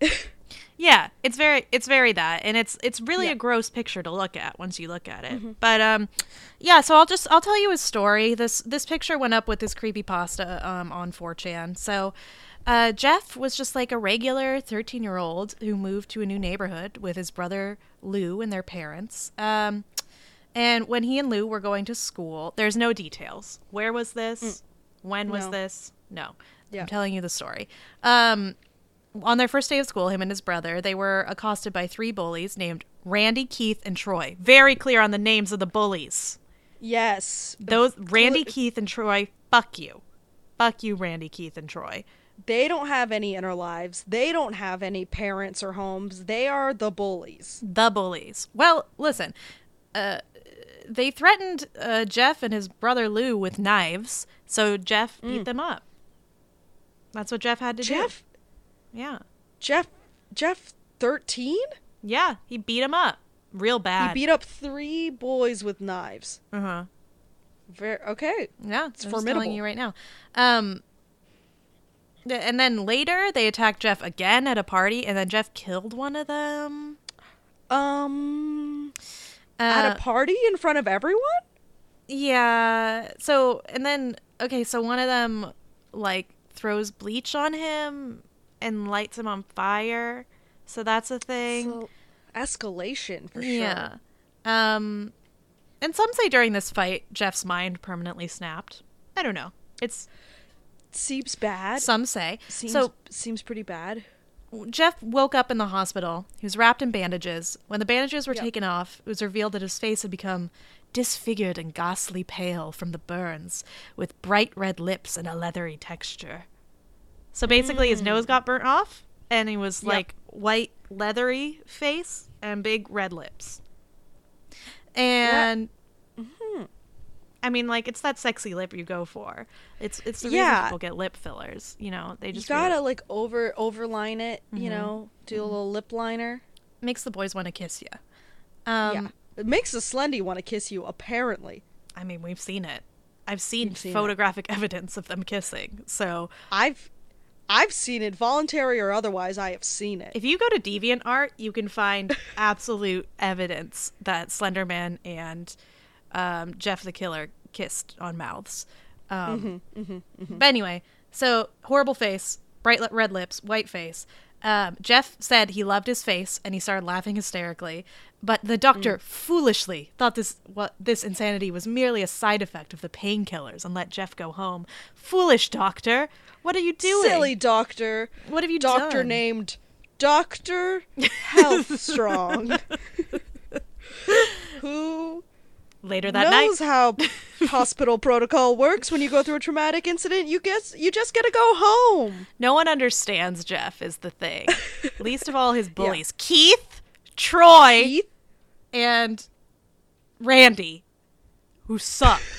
Yeah, it's very it's very that and it's it's really Yeah. a gross picture to look at once you look at it. But um yeah, so I'll just I'll tell you a story. This this picture went up with this creepy pasta um on 4chan. So uh Jeff was just like a regular 13-year-old who moved to a new neighborhood with his brother Lou and their parents. Um and when he and Lou were going to school, there's no details. Where was this? When was No. this? No. Yeah. I'm telling you the story. Um on their first day of school, him and his brother, they were accosted by three bullies named Randy, Keith, and Troy. Very clear on the names of the bullies. yes, Those Randy, Keith, and Troy. Fuck you, fuck you, Randy, Keith, and Troy. they don't have any inner lives. They don't have any parents or homes. They are the bullies. The bullies. Well, listen, uh, they threatened uh, Jeff and his brother Lou with knives, so Jeff beat them up. That's what Jeff had to do? Jeff, do. Yeah, Jeff, Jeff, thirteen. yeah, he beat him up real bad. He beat up three boys with knives. uh huh. Very okay. Yeah, it's It's I'm formidable. telling you right now. Um, and then later they attacked Jeff again at a party, and then Jeff killed one of them. Um, Uh, at a party in front of everyone. yeah. So and then okay, so one of them like throws bleach on him and lights him on fire. So that's a thing. So, escalation for sure. yeah. Um, and some say during this fight, Jeff's mind permanently snapped. I don't know. It's Seems bad. some say. seems so seems pretty bad. Jeff woke up in the hospital. He was wrapped in bandages. When the bandages were Yep. taken off, it was revealed that his face had become disfigured and ghastly pale from the burns, with bright red lips and a leathery texture. So basically, his nose got burnt off, and he was Mm. Yep. like white, leathery face and big red lips. And Mm-hmm. I mean, like it's that sexy lip you go for. It's it's the Yeah. reason people get lip fillers. You know, they You just gotta really- like over overline it. You Mhm. know, do a little lip liner. makes the boys want to kiss you. Um, yeah, it makes the Slendy want to kiss you. Apparently, I mean, we've seen it. I've seen, seen it. photographic evidence of them kissing. So I've I've seen it, voluntary or otherwise. I have seen it. if you go to DeviantArt, you can find absolute evidence that Slenderman and um, Jeff the Killer kissed on mouths. Um, But anyway, so horrible face, bright li- red lips, white face. Um, Jeff said he loved his face and he started laughing hysterically. But the doctor mm. foolishly thought this what this insanity was merely a side effect of the painkillers and let Jeff go home. Foolish doctor, what are you doing? Silly doctor. What have you doctor done? Doctor named Doctor Healthstrong, who Later that knows night, knows how hospital protocol works when you go through a traumatic incident. You guess you just gotta go home. no one understands Jeff is the thing. Least of all his bullies, Keith, Troy, Keith, and Randy, who suck.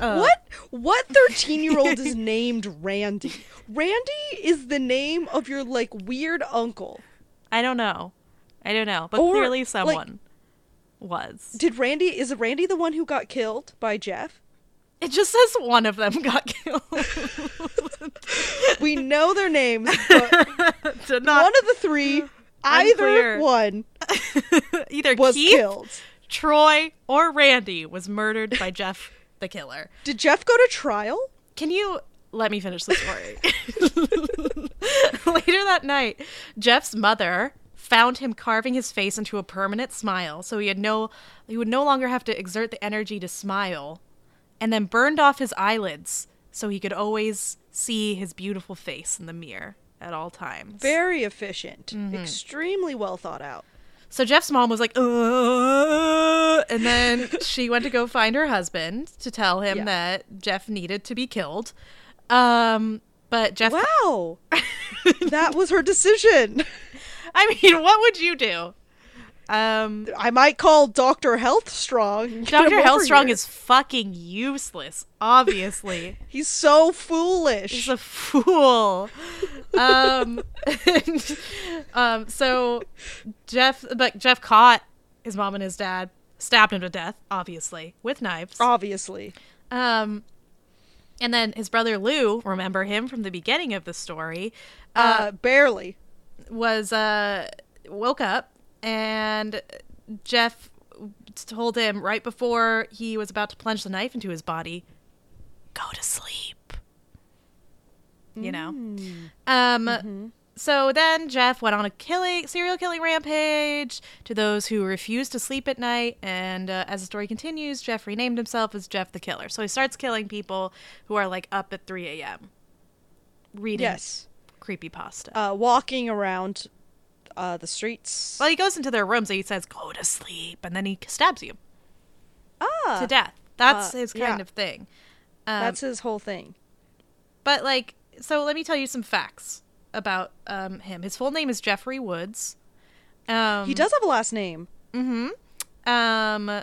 Uh, what what thirteen year old is named Randy? Randy is the name of your like weird uncle. I don't know. I don't know, but Or, clearly like- someone was. Did Randy is Randy the one who got killed by Jeff? It just says one of them got killed. We know their names, but not one of the three, either Unclear. one, either was Keith, killed. Troy, or Randy was murdered by Jeff the killer. Did Jeff go to trial? Can you let me finish the story? Later that night, Jeff's mother found him carving his face into a permanent smile, so he had no he would no longer have to exert the energy to smile, and then burned off his eyelids so he could always see his beautiful face in the mirror at all times. Very efficient. Mm-hmm. Extremely well thought out. So Jeff's mom was like, uh, and then she went to go find her husband to tell him Yeah. that Jeff needed to be killed. Um, but Jeff, Wow. that was her decision. I mean, what would you do? Um, I might call Dr. Health Strong. Dr. Hellstrong is fucking useless, obviously. He's so foolish. He's a fool. um, and, um, so Jeff, but Jeff caught his mom and his dad, stabbed him to death, obviously, with knives. Obviously. Um, and then his brother Lou, remember him from the beginning of the story, Uh, barely. was uh woke up and Jeff told him right before he was about to plunge the knife into his body, "Go to sleep." You know. Um so then Jeff went on a killing serial killing rampage to those who refused to sleep at night and uh, as the story continues, Jeff renamed himself as Jeff the Killer. So he starts killing people who are like up at 3 a.m. reading Yes. creepypasta. Uh, walking around uh, the streets. Well, he goes into their rooms and he says, "Go to sleep," and then he stabs you ah, to death. That's uh, his kind yeah. of thing. Um, that's his whole thing. but like, so let me tell you some facts about um, him. His full name is Jeffrey Woods. Um, he does have a last name. Hmm. Um,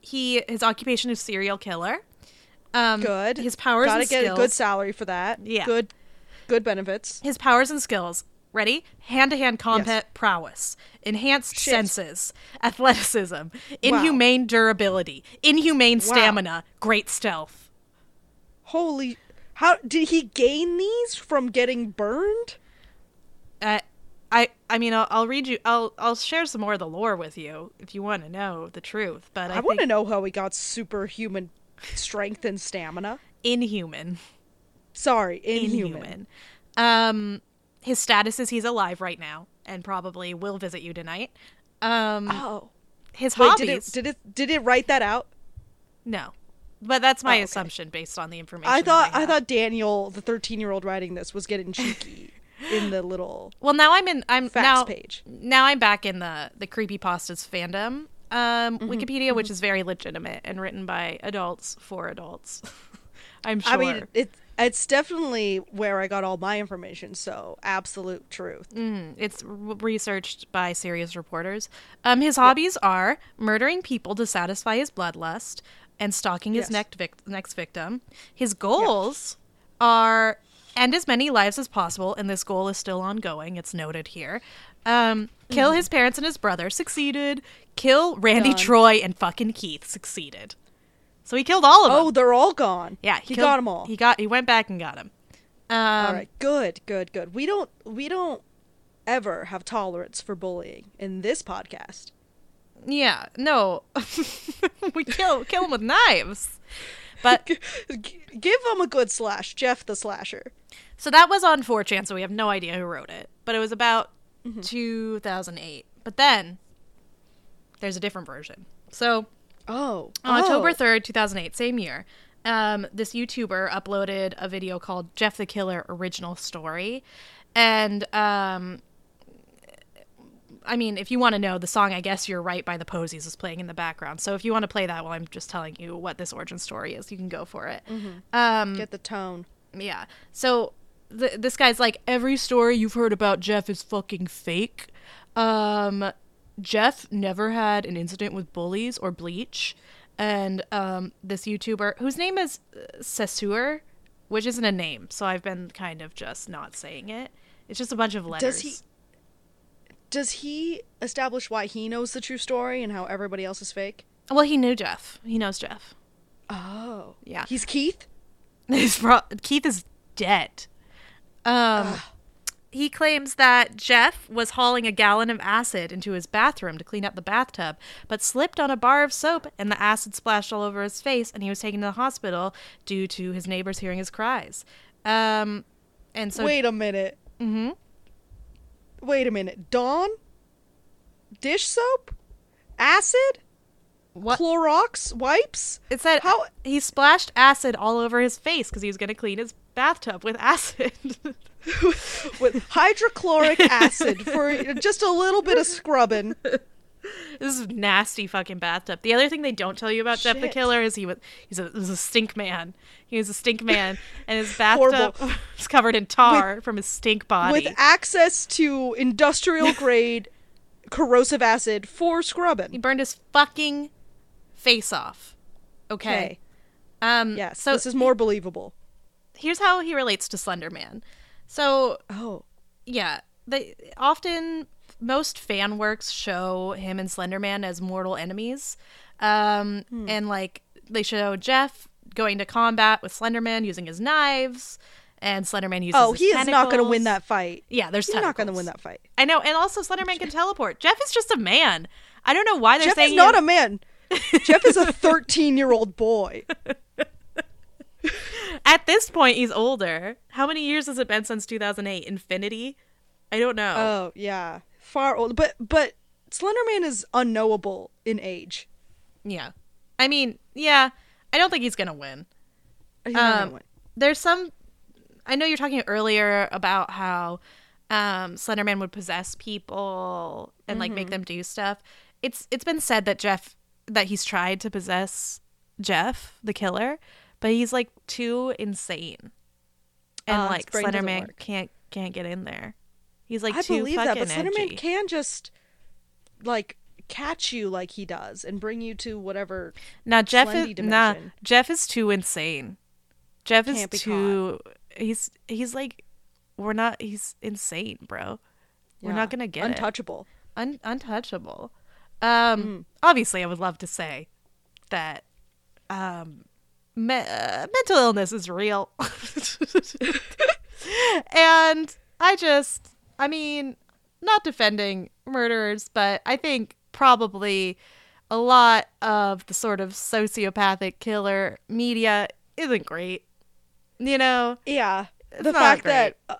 he his occupation is serial killer. Um, Good. His powers Gotta get skills. a good salary for that. Yeah. Good, good benefits. his powers and skills. Ready? Hand to hand combat prowess, enhanced Shit. senses, athleticism, inhumane durability, inhumane stamina, great stealth. Holy, how did he gain these from getting burned? Uh, I I mean I'll, I'll read you I'll I'll share some more of the lore with you if you want to know the truth. But I, I, want to know how he got superhuman strength and stamina. inhuman, Sorry, inhuman. inhuman. Um, his status is he's alive right now and probably will visit you tonight. Um, Oh, his wait, hobbies. did it did it did it write that out? No, but that's my Oh, okay. assumption based on the information. I thought I have. thought Daniel, the thirteen year old writing this, was getting cheeky in the little Well, now I'm in. I'm facts now. page. Now I'm back in the the creepy pastas fandom. Um, Mm-hmm, Wikipedia, which is very legitimate and written by adults for adults. I'm sure. I mean, it it's definitely where I got all my information. So absolute truth. Mm, it's researched by serious reporters. Um, his hobbies are murdering people to satisfy his bloodlust and stalking his Yes. next vic- next victim. His goals are end as many lives as possible, and this goal is still ongoing. It's noted here. Um, kill his parents and his brother. Succeeded. Kill Randy Done. Troy and fucking Keith. Succeeded. So he killed all of them. Oh, they're all gone. yeah, he killed- got them all. He got. He went back and got them. Um, all right, good, good, good. We don't we don't ever have tolerance for bullying in this podcast. Yeah, no, we kill kill them with knives. But G- give them a good slash, Jeff the slasher. so that was on 4chan, so we have no idea who wrote it. But it was about 2008. But then there's a different version. So Oh, on oh. October 3rd, 2008, same year, um, this YouTuber uploaded a video called Jeff the Killer Original Story. And, um, I mean, if you want to know the song, I guess you're right by the Posies is playing in the background. So if you want to play that while I'm just telling you what this origin story is, you can go for it. Um, Get the tone. yeah. So th- this guy's like, every story you've heard about Jeff is fucking fake. Um, Jeff never had an incident with bullies or bleach. And um, this YouTuber, whose name is uh, Sasur, which isn't a name, so I've been kind of just not saying it. It's just a bunch of letters. Does he does he establish why he knows the true story and how everybody else is fake? Well, he knew Jeff. He knows Jeff. Oh. Yeah. He's Keith? His pro- Keith is dead. Um, he claims that Jeff was hauling a gallon of acid into his bathroom to clean up the bathtub, but slipped on a bar of soap and the acid splashed all over his face, and he was taken to the hospital due to his neighbors hearing his cries. Um, and so Wait a minute. Mm-hmm. wait a minute. Dawn? Dish soap? Acid? What? Clorox wipes? It said How- he splashed acid all over his face because he was going to clean his bathtub with acid. With hydrochloric acid for just a little bit of scrubbing. this is nasty fucking bathtub. The other thing they don't tell you about Jeff the Killer is he was he's a, was a stink man. He was a stink man, and his bathtub was covered in tar from his stink body. With access to industrial grade corrosive acid for scrubbing. he burned his fucking face off. Okay. Okay. Um. Yes, So this is more believable. here's how he relates to Slender Man. So Oh. yeah, they often most fan works show him and Slenderman as mortal enemies. Um Hmm. and like they show Jeff going to combat with Slenderman using his knives and Slenderman uses Oh, his he is not going to win that fight. Yeah, there's He's not going to win that fight. I know, and also Slenderman can teleport. Jeff is just a man. I don't know why they're Jeff saying is not a man. Jeff is a 13 year old boy. At this point, he's older. How many years has it been since 2008? Infinity? I don't know. Oh yeah, far old. But but Slenderman is unknowable in age. yeah. I mean, yeah. I don't think he's gonna win. He's not gonna Um, win. there's some. I know you're talking earlier about how um, Slenderman would possess people and like Mm-hmm. make them do stuff. It's it's been said that Jeff that he's tried to possess Jeff the killer, but he's like too insane, and Uh, like Slenderman can't can't get in there. He's like I too believe that, but Slenderman can just like catch you like he does and bring you to whatever. Now Jeff is nah. Jeff is too insane. Jeff is Can't be too he's he's like we're not he's insane, bro. We're not gonna get it. untouchable. Un- untouchable. Um obviously I would love to say that um me- uh, mental illness is real. and I just I mean not defending murderers, but I think probably a lot of the sort of sociopathic killer media isn't great. You know, Yeah, the fact great. that, uh,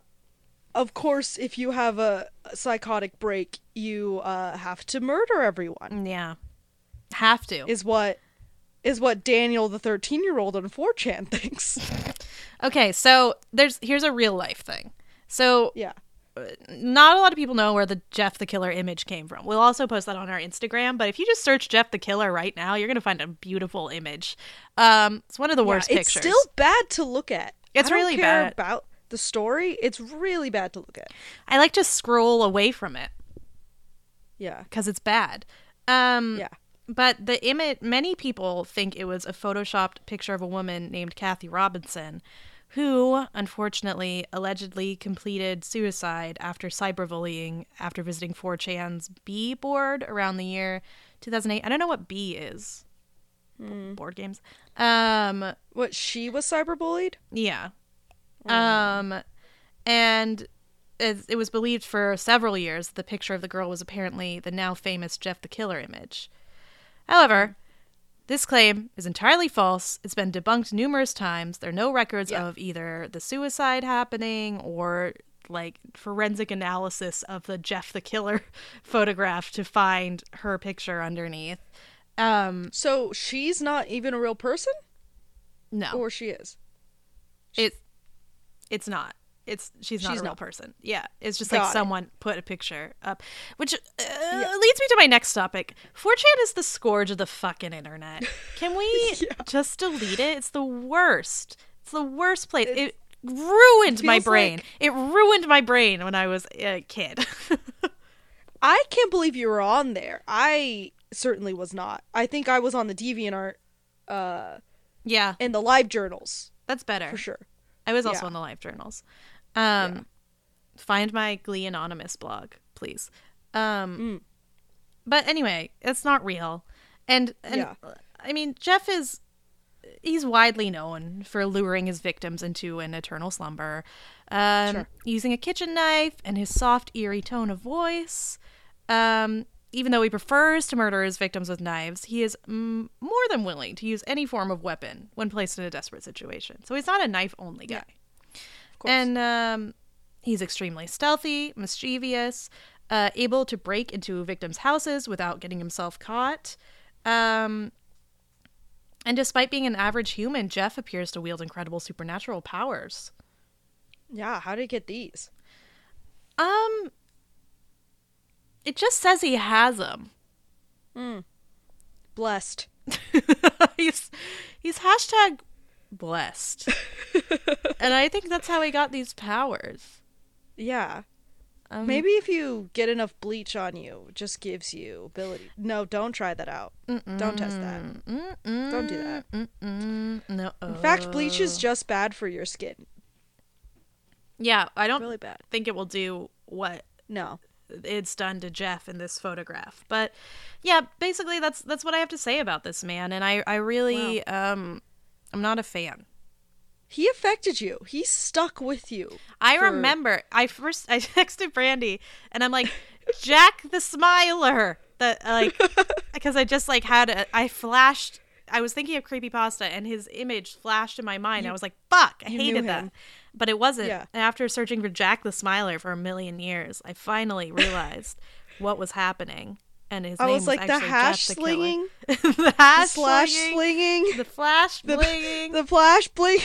of course, if you have a, a psychotic break, you uh, have to murder everyone. yeah, have to. Is what is what Daniel, the thirteen-year-old on 4chan, thinks. Okay, so there's here's a real life thing. So yeah. not a lot of people know where the Jeff the Killer image came from. We'll also post that on our Instagram, but if you just search Jeff the Killer right now, you're gonna find a beautiful image. Um, it's one of the worst yeah, it's pictures. still bad to look at. It's really care bad. about the story. It's really bad to look at. I like to scroll away from it Yeah. because it's bad. Um, Yeah. But the image, many people think it was a photoshopped picture of a woman named Kathy Robinson, who unfortunately allegedly completed suicide after cyberbullying after visiting 4chan's B board around the year 2008. I don't know what B is. Board games. Um, What she was cyberbullied? yeah. Um, and it, it was believed for several years the picture of the girl was apparently the now famous Jeff the Killer image. However, this claim is entirely false. It's been debunked numerous times. There are no records Yeah. of either the suicide happening or like forensic analysis of the Jeff the Killer photograph to find her picture underneath. Um, So she's not even a real person, no. or she is. It it's not. It's she's not She's a real not. person. Yeah, it's just Got like it. someone put a picture up, which uh, leads me to my next topic. 4chan is the scourge of the fucking internet. Can we just delete it? It's the worst. It's the worst place. It, ruined my brain. like- It ruined my brain when I was a kid. I can't believe you were on there. I certainly was not. I think I was on the DeviantArt uh, yeah, and the live journals that's better. for sure. I was also Yeah. in the live journals. Um, find my Glee Anonymous blog, please. Um, Mm. but anyway, it's not real, and and Yeah. I mean Jeff is he's widely known for luring his victims into an eternal slumber, um, Sure. using a kitchen knife and his soft, eerie tone of voice. Um, even though he prefers to murder his victims with knives, he is mm, more than willing to use any form of weapon when placed in a desperate situation. So he's not a knife only guy. Of course. And um, he's extremely stealthy, mischievous, uh, able to break into victims' houses without getting himself caught. Um, and despite being an average human, Jeff appears to wield incredible supernatural powers. Yeah, how did he get these? Um, it just says he has them. Blessed. he's he's hashtag blessed, and I think that's how he got these powers. Yeah. Um, Maybe if you get enough bleach on you, it just gives you ability. No, don't try that out. Don't test that. Don't do that. No. In fact, bleach is just bad for your skin. yeah. I don't Really bad. think it will do what No. it's done to Jeff in this photograph. But yeah, basically that's that's what I have to say about this man and I I really um I'm not a fan. He affected you. He stuck with you. I for- remember I first I texted Brandy and I'm like Jack the Smiler that like because I just like had a, I flashed I was thinking of creepypasta and his image flashed in my mind. I was like, "Fuck, I hated that." But it wasn't. Yeah. And after searching for Jack the Smiler for a million years, I finally realized what was happening. And his I name was like the hash Jeff slinging, the the hash slash slinging, slinging, the flash blinging. the flash bling,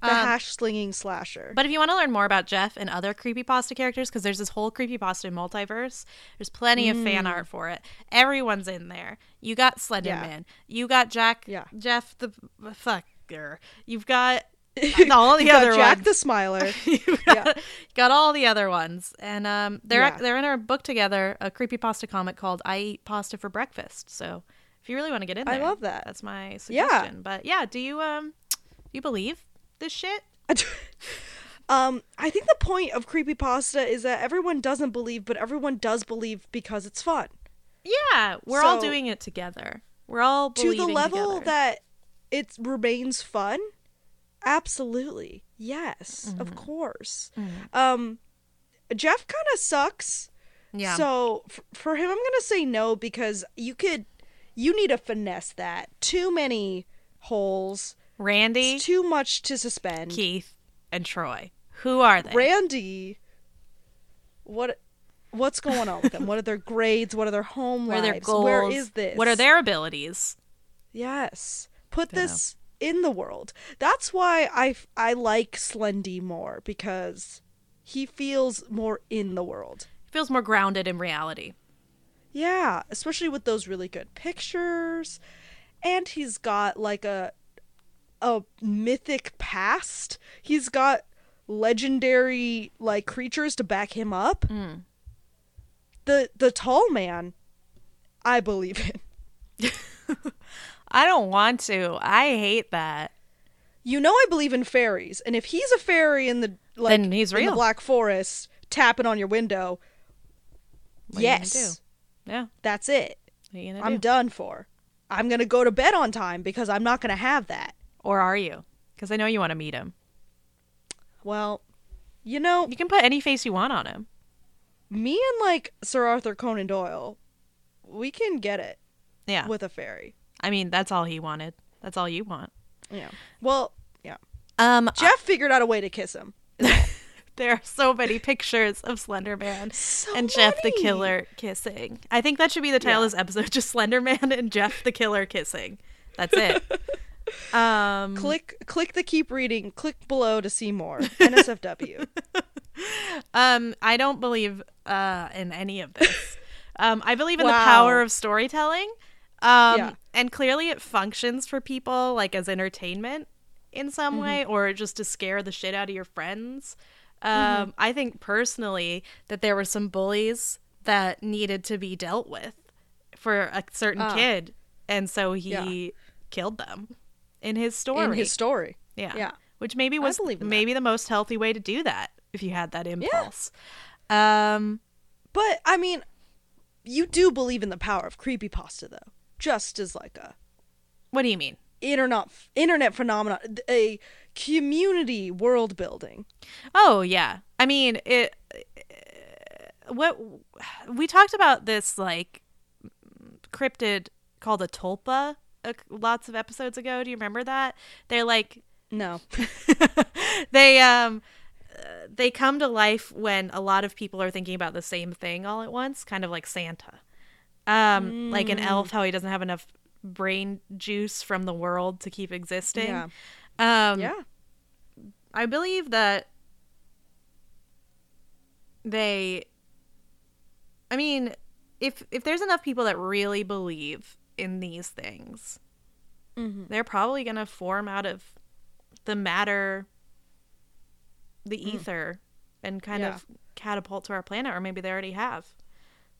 the Um, hash slinging slasher. But if you want to learn more about Jeff and other creepypasta characters, because there's this whole creepypasta multiverse, there's plenty of Mm. fan art for it. Everyone's in there. You got Slenderman. Yeah. You got Jack. Yeah. Jeff the fucker. You've got all the other Jack ones. the Smiler. Got, got all the other ones, and um, they're Yeah. they're in a book together, a creepy pasta comic called "I Eat Pasta for Breakfast." So if you really want to get in I love that. That's my Yeah. suggestion. But yeah, do you um, do you believe this shit? um, I think the point of creepy pasta is that everyone doesn't believe, but everyone does believe because it's fun. Yeah, we're all doing it together. We're all to the level together. that it remains fun absolutely. Yes Mm-hmm. of course um jeff kind of sucks. Yeah, so f- for him i'm gonna say no because you could you need to finesse that. Too many holes. Randy, it's too much to suspend. Keith, and Troy. Who are they? randy what what's going on with them? What are their grades? What are their home what are their lives? Goals? where is this? What are their abilities? Yes. Put this in the world. That's why I, I like Slendy more because he feels more in the world. He feels more grounded in reality. Yeah, especially with those really good pictures. And he's got like a a mythic past. He's got legendary like creatures to back him up. Mm. The the tall man I believe in. I don't want to. I hate that. You know I believe in fairies, and if he's a fairy in the like Then he's in the. Black Forest tapping on your window, What yes? Yeah. that's it. What are you gonna I'm do? done for. I'm gonna go to bed on time because I'm not gonna have that. Or are you? Because I know you want to meet him. Well, you know, You can put any face you want on him. me and like Sir Arthur Conan Doyle, we can get it Yeah. with a fairy. I mean, that's all he wanted. That's all you want. Yeah. Well, yeah. Um, Jeff figured out a way to kiss him. there are so many pictures of Slender Man So and Jeff the. Killer kissing. I think that should be the title Yeah. of this episode: just Slender Man and Jeff the Killer kissing. That's it. um, Click click the keep reading. Click below to see more. NSFW. um, I don't believe uh in any of this. Um, I believe in the power of storytelling. Um, Yeah. and clearly it functions for people like as entertainment in some Mm-hmm. way, or just to scare the shit out of your friends. Um, Mm-hmm. I think personally that there were some bullies that needed to be dealt with for a certain Ah. kid, and so he Yeah. killed them in his story. in his story. Yeah. Yeah. Which maybe was that. maybe the most healthy way to do that if you had that impulse. Um But I mean, you do believe in the power of creepypasta though. Just as like a what do you mean? internet internet phenomenon, a community world building. Oh yeah. I mean, it what we talked about this like cryptid called a tulpa uh, lots of episodes ago. Do you remember that? They're like No. they um they come to life when a lot of people are thinking about the same thing all at once, kind of like Santa. Um, like an elf, how he doesn't have enough brain juice from the world to keep existing. Yeah. Um, Yeah. I believe that they I mean, if if there's enough people that really believe in these things, Mm-hmm. they're probably going to form out of the matter the ether and kind Mm. Yeah. of catapult to our planet or maybe they already have.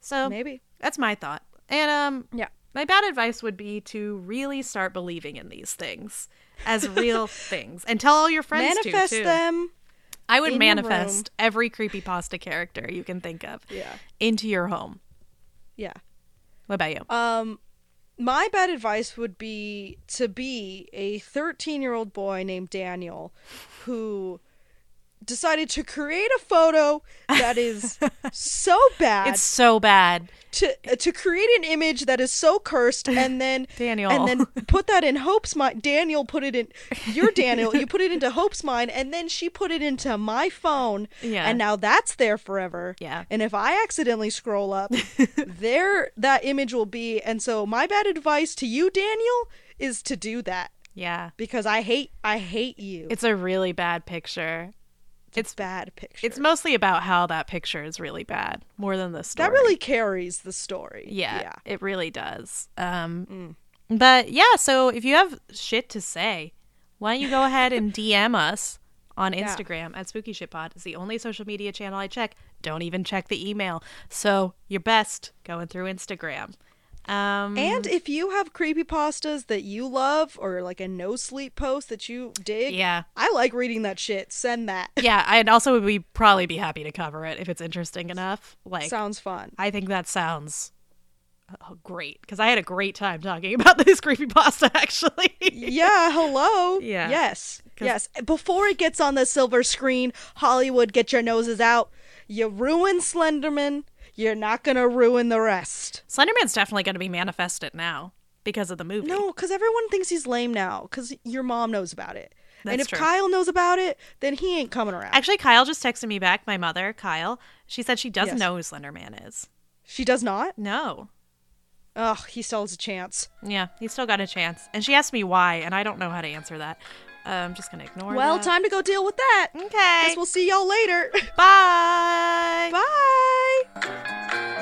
So, Maybe. that's my thought. And um Yeah. my bad advice would be to really start believing in these things as real things and tell all your friends Manifest to too. them. I would manifest every creepy pasta character you can think of Yeah. into your home. Yeah. What about you? Um, my bad advice would be to be a 13 year old boy named Daniel who decided to create a photo that is so bad it's so bad. to uh, to create an image that is so cursed and then Daniel. and then put that in Hope's mind. Daniel put it in your Daniel. You put it into Hope's mind, and then she put it into my phone. Yeah. and now that's there forever. Yeah. and if I accidentally scroll up, there that image will be. And so my bad advice to you, Daniel, is to do that Yeah. because I hate I hate you. It's a really bad picture. It's bad picture. It's mostly about how that picture is really bad more than the story. that really carries the story. Yeah, yeah. it really does. Um, But yeah, so if you have shit to say, why don't you go ahead and DM us on Yeah. Instagram at Spooky Shit Pod? It's the only social media channel I check. Don't even check the email. So you're best going through Instagram. Um, And if you have creepy pastas that you love or like a no sleep post that you dig, yeah, I like reading that shit. Send that. yeah, I'd also would be probably be happy to cover it if it's interesting enough. Like, Sounds fun. I think that sounds oh, great because I had a great time talking about this creepy pasta actually. yeah, hello. Yeah. Yes. Yes. Before it gets on the silver screen, Hollywood, get your noses out. You ruin Slenderman. You're not going to ruin the rest. Slenderman's definitely going to be manifested now because of the movie. No, because everyone thinks he's lame now because your mom knows about it. and if true. Kyle knows about it, then he ain't coming around. Actually, Kyle just texted me back. My mother, Kyle. She said she doesn't Yes. know who Slenderman is. she does not? No. Ugh, he still has a chance. Yeah, he's still got a chance. And she asked me why, and I don't know how to answer that. Uh, I'm just gonna ignore. Well, that. time to go deal with that. Okay. Guess we'll see y'all later. Bye. Bye.